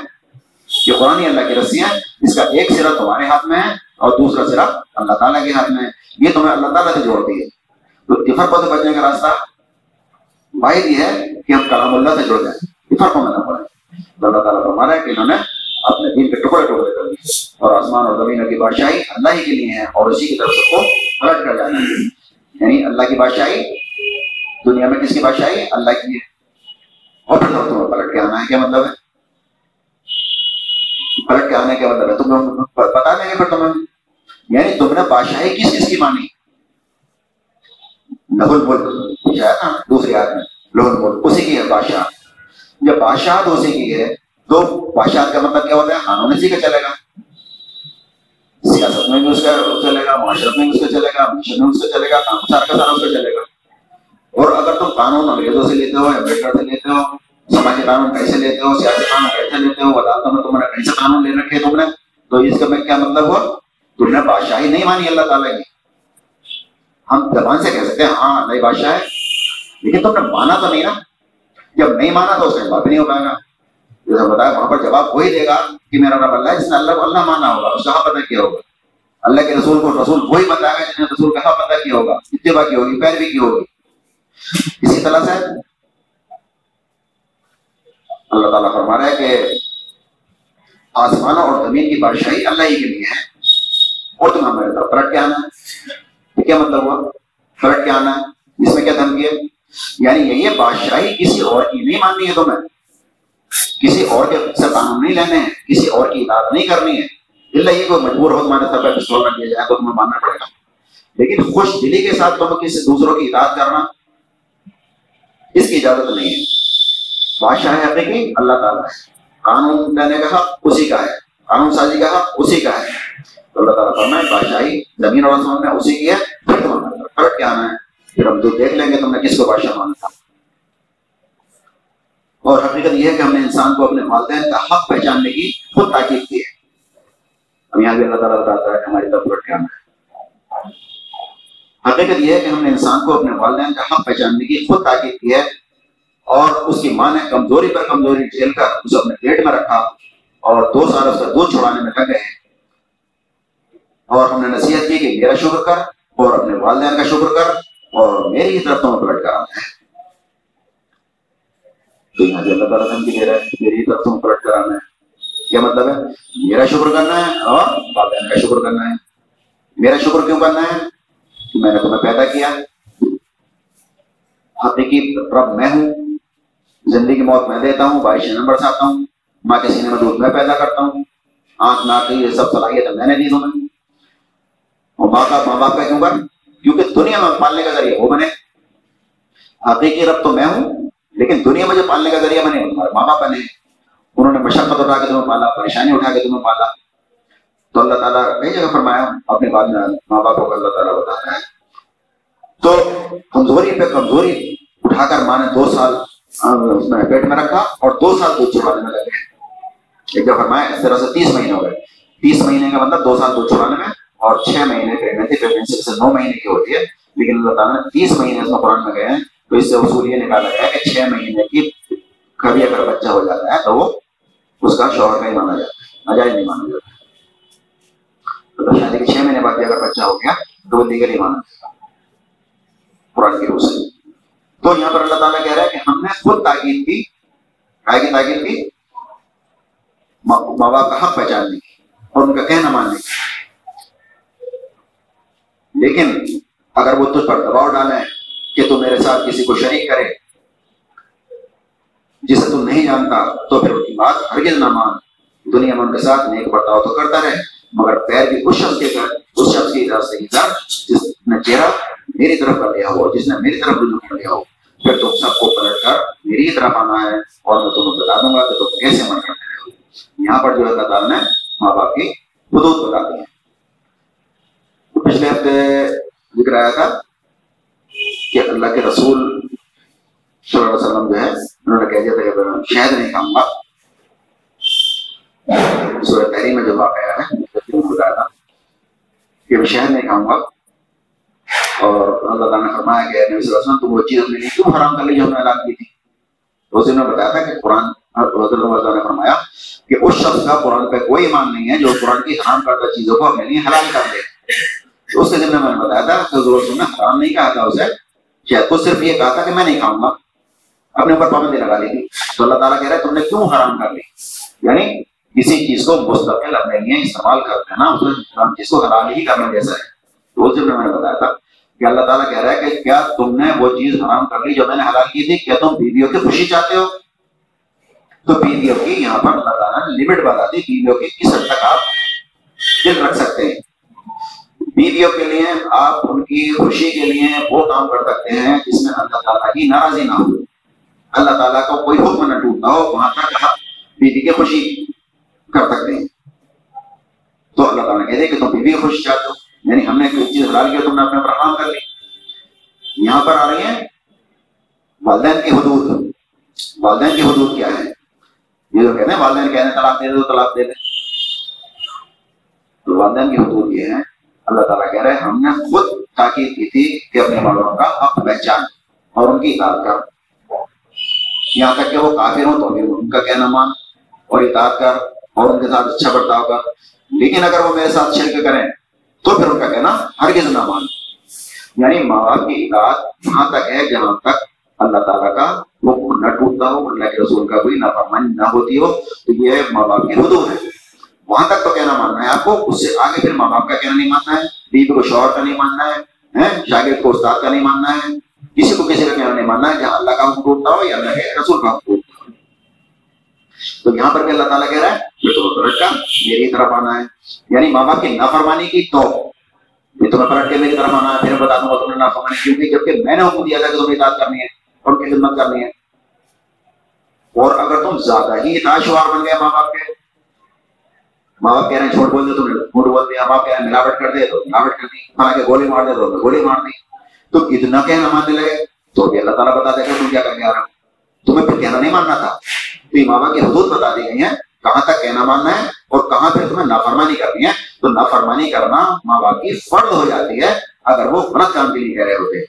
یہ قرآن ہی اللہ کی رسی ہے۔ اس کا ایک سرا تمہارے ہاتھ میں ہے اور دوسرا سرا اللہ تعالیٰ کے ہاتھ میں ہے۔ یہ تمہیں اللہ تعالیٰ سے جوڑتی ہے۔ تو افر سے بچنے کا راستہ واحد یہ ہے کہ ہم کلام اللہ سے جڑ جائیں۔ افر کو میں نہ پڑھیں اللہ تعالیٰ فرما رہا ہے کہ انہوں نے اپنے دین کے ٹکڑے ٹکڑے کر دیے۔ اور آسمان اور زمین کی بادشاہی اللہ ہی کے لیے ہے اور اسی کی طرف سب کو پلٹ کر جانا ہے۔ یعنی اللہ کی بادشاہی، دنیا میں کس کی بادشاہی؟ اللہ کی ہے۔ اور پھر تمہیں پلٹ کے آنا ہے، کیا مطلب ہے؟ پلٹ کے آنے کا مطلب ہے؟ تم بتا دیں گے پھر تمہیں۔ یعنی تم نے بادشاہی کس کس کی مانی؟ لہل ملک پوچھا ہے نا، دوسری آدمی لہل ملک، اسی کی ہے بادشاہ۔ جب بادشاہ اسی کی ہے، تو بادشاہ کا مطلب کیا ہوتا ہے؟ قانون اسی کا چلے گا۔ سیاست میں بھی اس کا چلے گا، معاشرت میں بھی اس کا چلے گا، مشن میں اس کا چلے گا سارا کا سارا اس کا چلے گا۔ اور اگر تم قانون انگریزوں سے لیتے ہو امبیڈکر سے لیتے ہو، سماجی قانون کیسے لیتے ہو، سیاسی قانون کیسے لیتے ہو عدالتوں میں تم نے کیسے قانون لے رکھے تم نے، تو اس کا میں کیا مطلب ہوا؟ تم نے بادشاہی نہیں مانی، اللہ تعالیٰ کی۔ ہم زبان سے کہہ سکتے ہیں ہاں نئی بادشاہ ہے، لیکن تم نے مانا تو نہیں نا۔ جب نہیں مانا تو اس کا بات نہیں ہو پائے گا جیسا بتایا، وہاں پر جواب وہی دے گا کہ میرا رب اللہ ہے جس نے اللہ کو اللہ مانا ہوگا، اس کا پتہ کیا ہوگا۔ اللہ کے رسول کو رسول وہی بتائے گا جس نے رسول کا پتہ کیا ہوگا، اتباع کی ہوگی، پیروی کی ہوگی۔ اسی طرح سے اللہ تعالیٰ فرما رہا ہے کہ آسمان اور زمین کی بادشاہی اللہ ہی کے لیے ہے۔ اور تمہیں میرے طرف پلٹ کے آنا؟ ہے کیا مطلب ہوا؟ پلٹ کے آنا؟ ہے اس میں کیا دھمکی ہے یعنی یہ بادشاہی کسی اور کی نہیں ماننی ہے تمہیں کسی اور کے سے قانون نہیں لینے ہیں، کسی اور کی اطاعت نہیں کرنی ہے۔ اللہ یہ کوئی مجبور ہو تمہارے سر پہ پستول دیا جائے، تو تمہیں ماننا پڑے گا۔ لیکن خوش دلی کے ساتھ تمہیں کسی دوسروں کی اطاعت کرنا، اس کی اجازت نہیں ہے۔ بادشاہ حقیقی، اللہ تعالیٰ ہے۔ قانون لینے کا حق اسی کا ہے۔ قانون سازی کا حق اسی کا ہے۔ تو اللہ تعالیٰ فرمائے، بادشاہی زمین اور آسمان میں اسی کی ہے، پھر تمہیں فرق کیا آنا ہے؟ پھر ہم تو دیکھ لیں گے تم نے کس کو بادشاہ مانا تھا۔ اور حقیقت یہ ہے کہ ہم نے انسان کو اپنے والدین کا حق پہچاننے کی خود تاکید کی ہے۔ اب یہاں بھی اللہ تعالیٰ بتاتا ہے کہ ہماری طرف لوٹ کے ہے۔ حقیقت یہ ہے کہ ہم نے انسان کو اپنے والدین کا حق پہچاننے کی خود تاکید کی ہے اور اس کی ماں نے کمزوری پر کمزوری جھیل کر اسے اپنے پیٹ میں رکھا اور دو سال اس کا دودھ چھڑانے میں لگ گئے اور ہم نے نصیحت کی کہ میرا شکر کر اور اپنے والدین کا شکر کر۔ اور میری طرف تمہیں پلٹ کر آنا ہے تو یہاں سے اللہ تعالیٰ دھمکی دے رہا ہے میری طرف تم پلٹ کر آنا ہے کیا مطلب ہے؟ میرا شکر کرنا ہے اور والدین کا شکر کرنا ہے۔ میرا شکر کیوں کرنا ہے؟ کہ میں نے تمہیں پیدا کیا۔ ہاں، حقیقی رب میں ہوں، زندگی کی موت میں دیتا ہوں، بارش میں برساتا ہوں، ماں کے سینے میں دودھ میں پیدا کرتا ہوں، آنکھ ناک یہ سب صلاحیت میں نے دی تمہیں۔ اور ماں کا ماں باپ کا کیوں کر کیونکہ دنیا میں پالنے کا ذریعہ وہ بنے۔ حقیقی رب تو میں ہوں، لیکن دنیا میں جو پالنے کا ذریعہ بنے تمہارے ماں باپ بنے۔ انہوں نے مشقت اٹھا کے تمہیں پالا، پریشانی اٹھا کے تمہیں پالا۔ تو اللہ تعالیٰ کئی جگہ فرمایا، اپنے بعد میں ماں باپوں کو اللہ تعالیٰ بتاتا ہے۔ تو کمزوری پہ کمزوری اٹھا کر ماں نے دو سال اس میں پیٹ میں رکھا اور دو سال دودھ چھڑانے میں لگے۔ ایک جگہ فرمایا اس طرح سے تیس مہینے ہو گئے۔ تیس مہینے کا مطلب دو سال دودھ چھڑانے میں اور چھ مہینے پریگنسی پریگنسی سے نو مہینے کی ہوتی ہے، لیکن اللہ تعالیٰ نے تیس مہینے اس میں قرآن میں گئے ہیں، تو اس سے اصول یہ نکالا گیا کہ چھ مہینے کی کبھی اگر بچہ ہو جاتا ہے، تو وہ اس کا شوہر کا ہی مانا جاتا، ناجائز نہیں مانا جاتا۔ تو شادی کے چھ مہینے بعد اگر بچہ ہو گیا، تو وہ دیگر ہی مانا جاتا قرآن کی روح سے۔ تو یہاں پر اللہ تعالیٰ کہہ رہا ہے کہ ہم نے خود تاکید کی۔ کائے کی تاکید کی؟ ماں باپ کا حق پہچاننے کی اور ان کا کہنا ماننے کی۔ لیکن اگر وہ تجھ پر دباؤ ڈالیں کہ تو میرے ساتھ کسی کو شریک کرے، جسے تم نہیں جانتا، تو پھر ان کی بات ہرگز نہ مان۔ دنیا میں ان کے ساتھ نیک برتاؤ تو کرتا رہے، مگر پیر بھی اس شخص کے کر اس شخص کی طرف سے کر جس نے چہرہ میری طرف کر لیا ہو جس نے میری طرف رجوع کر لیا ہو۔ پھر تم سب کو پلٹ کر میری طرف آنا ہے اور میں تمہیں بتا دوں گا کہ تم کیسے من کرتے ہو۔ یہاں پر جو اللہ تعالیٰ نے ماں باپ کی حدود بتا دی ہے پچھلے ہفتے ذکر آیا تھا کہ اللہ کے رسول صلی اللہ علیہ وسلم جو ہے انہوں نے کہہ دیا تھا جی کہ میں شہد نہیں کھاؤں گا سورہ تحریم میں جو واقعہ ہے بتایا تھا کہ میں شہد نہیں کھاؤں گا اور اللہ تعالیٰ نے فرمایا کہ نبی صلی اللہ علیہ وسلم، تم وہ چیز اپنے لیے کیوں حرام کر لی جو ہم نے اعلان کی تھی۔ اس نے بتایا تھا کہ قرآن، حضرت اللہ تعالیٰ نے فرمایا کہ اس شخص کا قرآن پہ کوئی ایمان نہیں ہے جو قرآن کی حرام کردہ چیزوں کو اپنے لیے حلال کر دے۔ اس کے ذمہ میں نے بتایا تھا کہ حضور نے حرام نہیں کہا تھا اسے شاید کو صرف یہ کہا تھا کہ میں نہیں کھاؤں گا، اپنے اوپر پابندی لگا لی تھی۔ تو اللہ تعالیٰ کہہ رہا ہے، تم نے کیوں حرام کر لی یعنی کسی چیز کو مستقل اپنے لیے استعمال کرتے ہیں نا، اس میں چیز کو حلال ہی کرنا جیسا ہے۔ تو اس میں نے بتایا تھا کہ اللہ تعالیٰ کہہ رہا ہے کہ کیا تم نے وہ چیز حرام کر لی جو میں نے حلال کی تھی؟ کیا تم بیویوں کی خوشی چاہتے ہو؟ تو بیویوں کی یہاں پر اللہ تعالیٰ نے لمٹ بتا دی، بیویوں کی کس حد تک آپ دل رکھ سکتے ہیں۔ بیویوں کے لیے آپ ان کی خوشی کے لیے وہ کام کر سکتے ہیں جس میں اللہ تعالیٰ کی ناراضی نہ ہو۔ اللہ تعالیٰ کا کوئی حکم نہ ٹوٹتا ہو، وہاں تک آپ بیوی کی خوشی کر سکتے ہیں۔ تو اللہ تعالیٰ کہہ دے کہ تم بیوی کی خوشی چاہتے ہو۔ یعنی ہم نے کوئی چیز حلال کیا تم نے اپنے پر حرام کر لی۔ یہاں پر آ رہی ہیں والدین کی حدود۔ والدین کی حدود کیا ہے یہ جو کہتے ہیں، والدین کہنے طلاق دے دے طلاق دے دے تو والدین کی حدود یہ ہے اللہ تعالیٰ کہہ رہے ہیں ہم نے خود تاکید کی تھی کہ اپنے والوں کا حق پہچان اور ان کی اطاعت کر یہاں تک کہ وہ کافر ہوں تو بھی ان کا کہنا مان اور اطاعت کر اور ان کے ساتھ اچھا برتاؤ کر لیکن اگر وہ میرے ساتھ شرک کریں تو پھر ان کا کہنا ہرگز نہ مان یعنی ماں باپ کی اطاعت وہاں تک ہے جہاں تک اللہ تعالیٰ کا حکم نہ ٹوٹتا ہو اللہ کے رسول کا کوئی نافرمانی نہ ہوتی ہو تو یہ ماں باپ کی حدود ہے وہاں تک تو کہنا ماننا ہے۔ آپ کو اس سے آگے پھر ماں باپ کا کہنا نہیں ماننا ہے، بیوی کو شوہر کا نہیں ماننا ہے شاگرد کو استاد کا نہیں ماننا ہے، کسی کو کسی کا کہنا نہیں ماننا ہے، جہاں اللہ کا حکم ٹوٹتا ہو یا اللہ کے رسول کا حکم ٹوٹتا ہو۔ تو یہاں پر بھی اللہ تعالیٰ کہہ رہا ہے کہ تمہیں پلٹ میری طرف آنا ہے۔ یعنی ماں باپ کی نافرمانی کی تو، یہ تمہیں پلٹ کے میری طرف آنا ہے، پھر بتا دوں گا تم نے نافرمانی کیوں کی، جبکہ میں نے حکم دیا تھا کہ تمہیں اطاعت کرنی ہے اور ان کی خدمت کرنی ہے۔ اور اگر تم زیادہ ہی اطاعت شوار بن گئے ماں باپ کے ماں باپ کہہ رہے ہیں چھوٹ بول دے تو جھوٹ بول دیا، ماں باپ کہہ رہے ہیں، ملاوٹ کر دے تو ملاوٹ کر دی۔ حالانکہ گولی مار دے تو گولی مار دی۔ تو اتنا کہنا ماننے لگے، تو بھی اللہ تعالیٰ بتا دے گا تم کیا کر کے آ رہا تمہیں پھر کہنا نہیں ماننا تھا۔ تو یہ ماں باپ کی حدود بتا دی گئی ہیں، کہاں تک کہنا ماننا ہے اور کہاں پھر تمہیں نافرمانی کرنی ہے۔ تو نافرمانی کرنا ماں باپ کی فرد ہو جاتی ہے، اگر وہ غلط کام کے لیے کہہ رہے ہوتے۔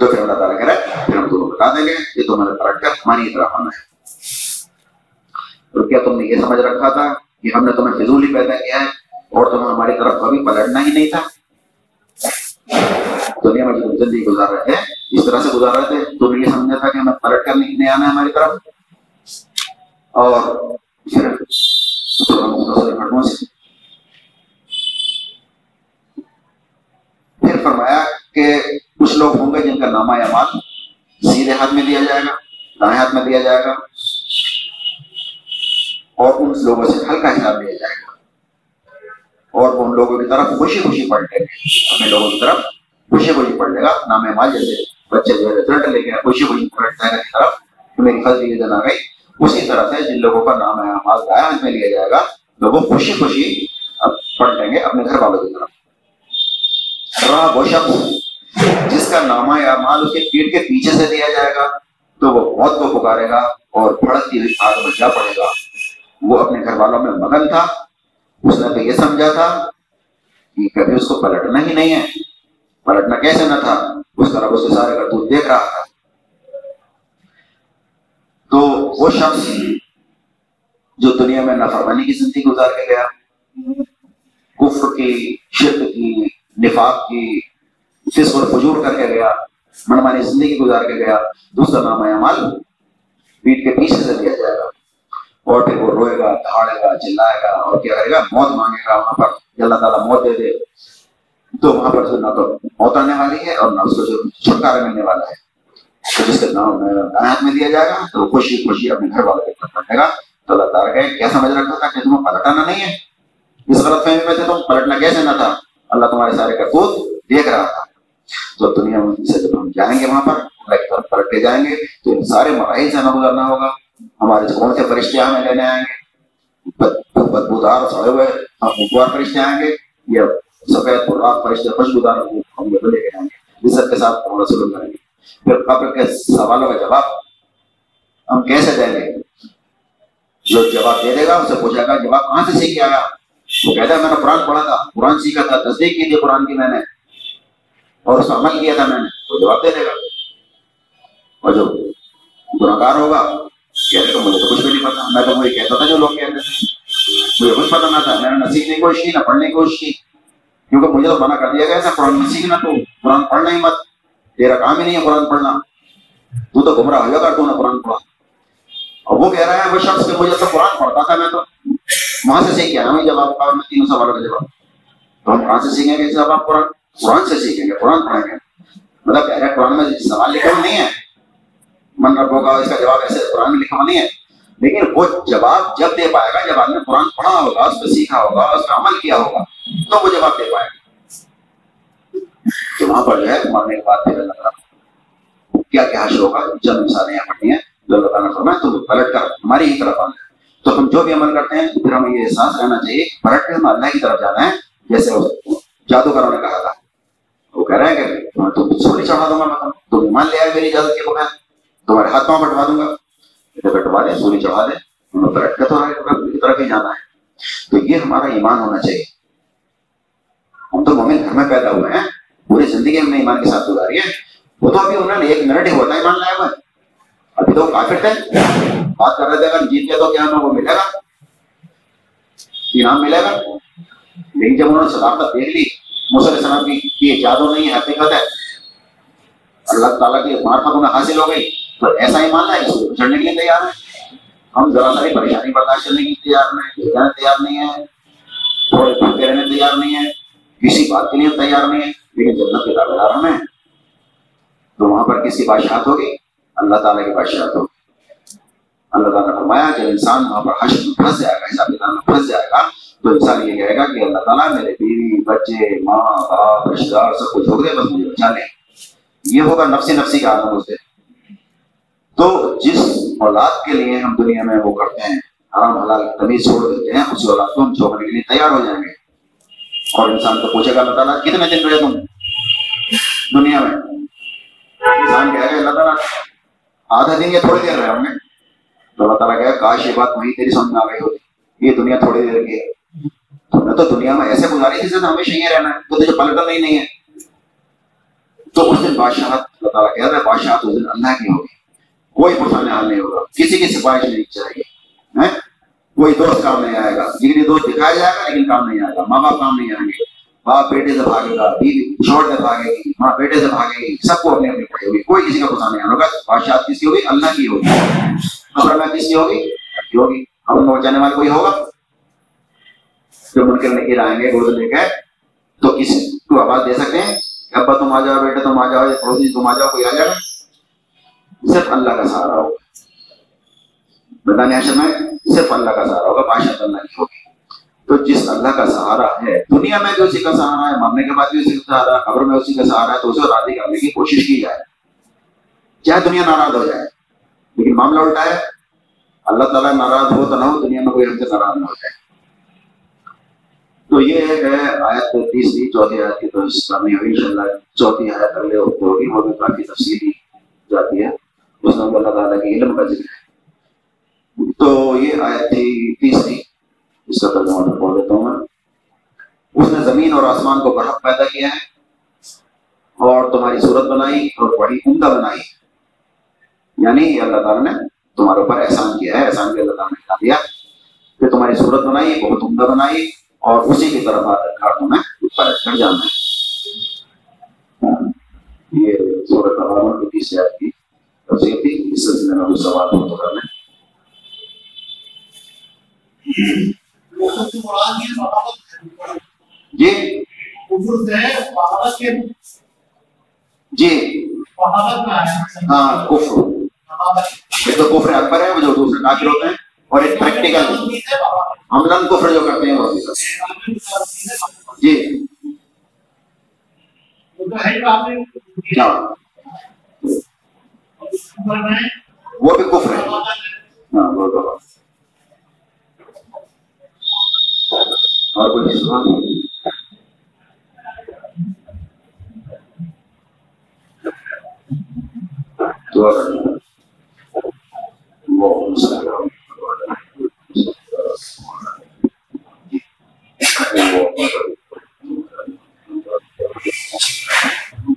تو پھر اللہ تعالیٰ کہہ رہا ہے پھر ہم تمہیں بتا دیں گے کہ تمہیں پلٹ کر ہماری طرف آنا ہے۔ تو کیا تم نے یہ سمجھ رکھا تھا؟ کہ ہم نے تمہیں فضول ہی پیدا کیا ہے اور تمہیں ہماری طرف کبھی پلٹنا ہی نہیں تھا۔ دنیا میں جو زندگی گزار رہے تھے اس طرح سے گزار رہے تھے تم یہ سمجھا تھا کہ ہمیں پلٹ کر نہیں آنا ہے ہماری طرف۔ اور پھر پھر فرمایا کہ کچھ لوگ ہوں گے جن کا نامہ اعمال سیدھے ہاتھ میں دیا جائے گا، دائیں ہاتھ میں دیا جائے گا۔ اور ان لوگوں سے ہلکا حساب لیا جائے گا۔ اور ان لوگوں کی طرف خوشی خوشی پڑھ لے گا۔ اپنے لوگوں کی طرف خوشی خوشی پڑھ لے گا۔ نام مال جیسے بچے جو ہے رزلٹ لے کے خوشی خوشی پڑھ جائے گا کی طرف۔ تو میری خط یہ جنا گئی اسی طرح سے جن لوگوں کا نام مال دایا میں لیا جائے گا، لوگوں خوشی خوشی پڑھ لیں گے اپنے گھر والوں کی طرف۔ رہا وہ شخص جس کا نامہ یا مال اس کے پیٹ کے پیچھے سے دیا جائے گا، تو وہ موت کو پکارے گا اور بھڑکتی ہوئی آگ میں جا پڑے گا۔ وہ اپنے گھر والوں میں مگن تھا، اس نے تو یہ سمجھا تھا کہ کبھی اس کو پلٹنا ہی نہیں ہے۔ پلٹنا کیسے نہ تھا، اس طرح اس کے سارے کرتوت دیکھ رہا تھا۔ تو وہ شخص جو دنیا میں نافرمانی کی زندگی گزار کے گیا، کفر کی، شرک کی، نفاق کی، فسق اور فجور کر کے گیا، منمانی زندگی گزار کے گیا۔ دوسرا نام ہے عمل پیٹ کے پیچھے سے دیا جائے گا۔ اور پھر وہ روئے گا، دھاڑے گا چلائے گا اور کیا کرے گا؟ موت مانگے گا وہاں پر۔ اللہ تعالیٰ موت دے دے۔ تو وہاں پر نہ تو موت آنے والی ہے اور نہ اس کو جو چھٹکارا ملنے والا ہے۔ تو جس کے نام ہاتھ میں دیا جائے گا، تو خوشی خوشی اپنے گھر والے کے پڑھنے گا۔ تو اللہ تعالیٰ کہ کیا سمجھ رکھا تھا کہ تمہیں پلٹانا نہیں ہے؟ اس غلط فہمی میں تھے تم، پلٹنا کیسے نہ تھا؟ اللہ تمہارے سارے کا خود دیکھ رہا تھا۔ تو دنیا میں سے جب ہم جائیں گے وہاں پر، اللہ جائیں گے، تو ان سارے مراحل سے نہ گزرنا ہوگا۔ ہمارے کون سے فرشتے ہمیں لینے آئیں گے بدبودار سڑے ہوئے خوشگوار فرشتے آئیں گے یا سفید پرات فرشتے خوشبودار ہم لے کے آئیں گے عزت کے ساتھ ہمارا سلوک کریں گے پھر قبر کے سوالوں کا جواب ہم کیسے دیں گے جو جواب دے دے گا اسے پوچھے گا جواب کہاں سے سیکھ آیا وہ کہتا ہے میں نے قرآن پڑھا تھا قرآن سیکھا تھا تصدیق کی تھی قرآن کی میں نے اور اس کا عمل کیا تھا میں نے وہ جواب دے دے گا اور جو گناہ ہوگا کہتے تو مجھے تو کچھ بھی نہیں پتا میں تو مجھے کہتا تھا جو لوگ کہتے تھے مجھے کچھ پتا نہ تھا میں نے نہ سیکھنے کی کوشش کی نہ پڑھنے کی کوشش کی کیونکہ مجھے تو منع کر دیا گیا تھا قرآن میں سیکھنا تو قرآن پڑھنا ہی مت تیرا کام ہی نہیں ہے قرآن پڑھنا تو تو گمراہ ہو کر تو نے قرآن پڑھا اور وہ کہہ رہا ہے وہ شخص کہ مجھے تو قرآن پڑھتا تھا میں تو وہاں سے سیکھ گیا میں جواب کا میں تینوں سوالوں کا جواب تو ہم کہاں سے سیکھیں گے جب قرآن قرآن سے سیکھیں گے قرآن پڑھیں گے مطلب کہہ رہے قرآن میں سوال لکھا نہیں ہے من ربوں کا اس کا جواب ایسے قرآن میں لکھا ہوا نہیں ہے۔ لیکن وہ جواب جب دے پائے گا، جب آدمی قرآن پڑھا ہوگا، اس پہ سیکھا ہوگا، اس کا عمل کیا ہوگا، تو وہ جواب دے پائے گا۔ تو وہاں پر جو ہے مرنے کے بعد پھر اللہ تعالیٰ کیا کیا حشر ہوگا، جب مثالیں یہاں پڑھنی ہیں جو اللہ تعالیٰ فرمائے تو پلٹ کر ہماری ہی طرف آنا ہے تو ہم جو بھی عمل کرتے ہیں، پھر ہمیں یہ احساس رہنا چاہیے، پلٹ کے ہم اللہ کی طرف جانا ہے، جیسے جادوگروں نے کہا تھا۔ وہ کہہ رہے ہیں کہ تم سوری چڑھا دوں گا، میں تم ایمان لے آئے میری اجازت کے بغیر۔ تمہارے ہاتھ پاؤں بٹوا دوں گا بٹوا دیں سوری چڑھا دیں ہمیں پلٹ کے تو کی طرف ہی جانا ہے۔ تو یہ ہمارا ایمان ہونا چاہیے۔ ہم تو مومن گھر میں پیدا ہوئے ہیں، پوری زندگی ہم نے ایمان کے ساتھ گزاری ہے۔ وہ تو ابھی انہوں نے ایک منٹ ہی ہوتا ہے ایمان لایا ہوا ابھی تو کافر تھے۔ بات کر رہے تھے، اگر جیت گیا تو کیا ہمیں وہ ملے گا؟ انعام ملے گا؟ لیکن جب انہوں نے صداقت دیکھ لی مسل السلام کی یہ جادو نہیں ہے، حقیقت ہے۔ اللہ تعالیٰ کی معرفت انہیں حاصل ہو گئی۔ تو ایسا ہی ماننا ہے اس کو چڑھنے کے لیے تیار ہے ہم ذرا ساری پریشانی برداشت کرنے کی تیار نہیں تیار نہیں ہے تھوڑے بھوکے رہنے تیار نہیں ہے کسی بات کے لیے تیار نہیں ہے لیکن جنت کے دعوے دار ہمیں تو وہاں پر کس کی بادشاہت ہوگی؟ اللہ تعالیٰ کی بادشاہت ہوگی۔ اللہ تعالیٰ نے فرمایا جب انسان وہاں پر حشر میں پھنس جائے گا، حساب کتاب میں پھنس جائے گا، تو انسان یہ کہے گا کہ اللہ تعالیٰ میرے بیوی، بچے، ماں، باپ رشتے دار، سب کچھ ہو گئے، بس مجھے بچا لیں۔ یہ ہوگا نفسی نفسی کا عالم اس دن۔ تو جس اولاد کے لیے ہم دنیا میں وہ کرتے ہیں، حرام حلال تمیز چھوڑ دیتے ہیں اسی اولاد کو ہم چھوڑنے کے لیے تیار ہو جائیں گے۔ اور انسان کو پوچھے گا، اللہ تعالیٰ، کتنے دن رہے تم؟ دنیا میں۔ انسان کہے گا اللہ تعالیٰ، آدھا دن یا تھوڑی دیر رہے ہوں گے تو اللہ تعالیٰ کہا کاش یہ بات وہی تیری سمجھ میں آ گئی ہوتی۔ یہ دنیا تھوڑی دیر کی ہے۔ تو نے تو دنیا میں ایسے گزاری جسے تو ہمیشہ یہ رہنا ہے۔ تو تجھے پلٹنا ہی نہیں ہے۔ تو اس دن بادشاہت، اللہ تعالیٰ کہہ رہا ہے، بادشاہت اس دن اللہ کی ہوگی۔ کوئی پرسان حال نہیں ہوگا۔ کسی کی سفارش نہیں چاہیے کوئی دوست کام نہیں آئے گا۔ لیکن دوست دکھایا جائے گا، لیکن کام نہیں آئے گا۔ ماں باپ کام نہیں آئیں گے۔ باپ بیٹے سے بھاگے گا بیوی چھوڑ سے بھاگے گی، ماں بیٹے سے بھاگے گی، سب کو اپنی اپنی پڑی ہوگی کوئی کسی کا پرسان نہیں ہوگا۔ بادشاہت کس کی ہوگی؟ اللہ کی ہوگی۔ خبر میں کس کی ہوگی؟ ہوگی۔ ہم پہنچانے والے کوئی ہوگا؟ جو منکر نکیر آئیں گے گرد لے کے، تو کسی کو آواز دے سکتے ہیں؟ کہ ابا تم آ جاؤ بیٹا تم آ جاؤ پڑوسی تم آ جاؤ، کوئی آ جائے۔ گا صرف اللہ کا سہارا ہوگا۔ میدان حشر میں صرف اللہ کا سہارا ہوگا، بادشاہ اللہ کی ہوگی۔ تو جس اللہ کا سہارا ہے، دنیا میں بھی اسی کا سہارا ہے، مرنے کے بعد بھی اسی کا سہارا ہے، قبر میں اسی کا سہارا ہے، تو اسے راضی کرنے کی کوشش کی جائے۔ چاہے دنیا ناراض ہو جائے، لیکن معاملہ الٹا ہے۔ اللہ تعالیٰ ناراض ہو تو نہ ہو، دنیا میں کوئی ہم سے ناراض نہ ہو جائے۔ تو یہ ہے آیت تیسری چوتھی آیت کی تو اسلامی ہوئی ان شاء اللہ چوتھی آیت اگلے ہوگی وہ بھی کافی تفصیلی جاتی ہے۔ اس اللہ تعالیٰ کے علم کا ذکر ہے تو یہ آیت تھی تیسری اس کا ترجمہ میں بول دیتا ہوں میں۔ اس نے زمین اور آسمان کو برحق پیدا کیا ہے اور تمہاری صورت بنائی اور بڑی عمدہ بنائی۔ یعنی یہ اللہ تعالیٰ نے تمہارے اوپر احسان کیا ہے۔ احسان کے اللہ تعالیٰ نے دیا کہ تمہاری صورت بنائی، بہت عمدہ بنائی اور اسی کی طرف آ تمہیں پلٹ کر جانا ہے ہاں۔ یہ صورت کی سلسلے میں کچھ سوال ہو تو کر لیں جی جی ہاں کفر ایک تو کفر اکبر ہے جو دوسرے کافر ہوتے ہیں اور ایک پریکٹیکل ہم کفر جو کرتے ہیں جی وبكفر نعم وبكفر رب الإسلام توفى اللهم صل على محمد اللهم صل على محمد اللهم صل على محمد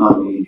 آمین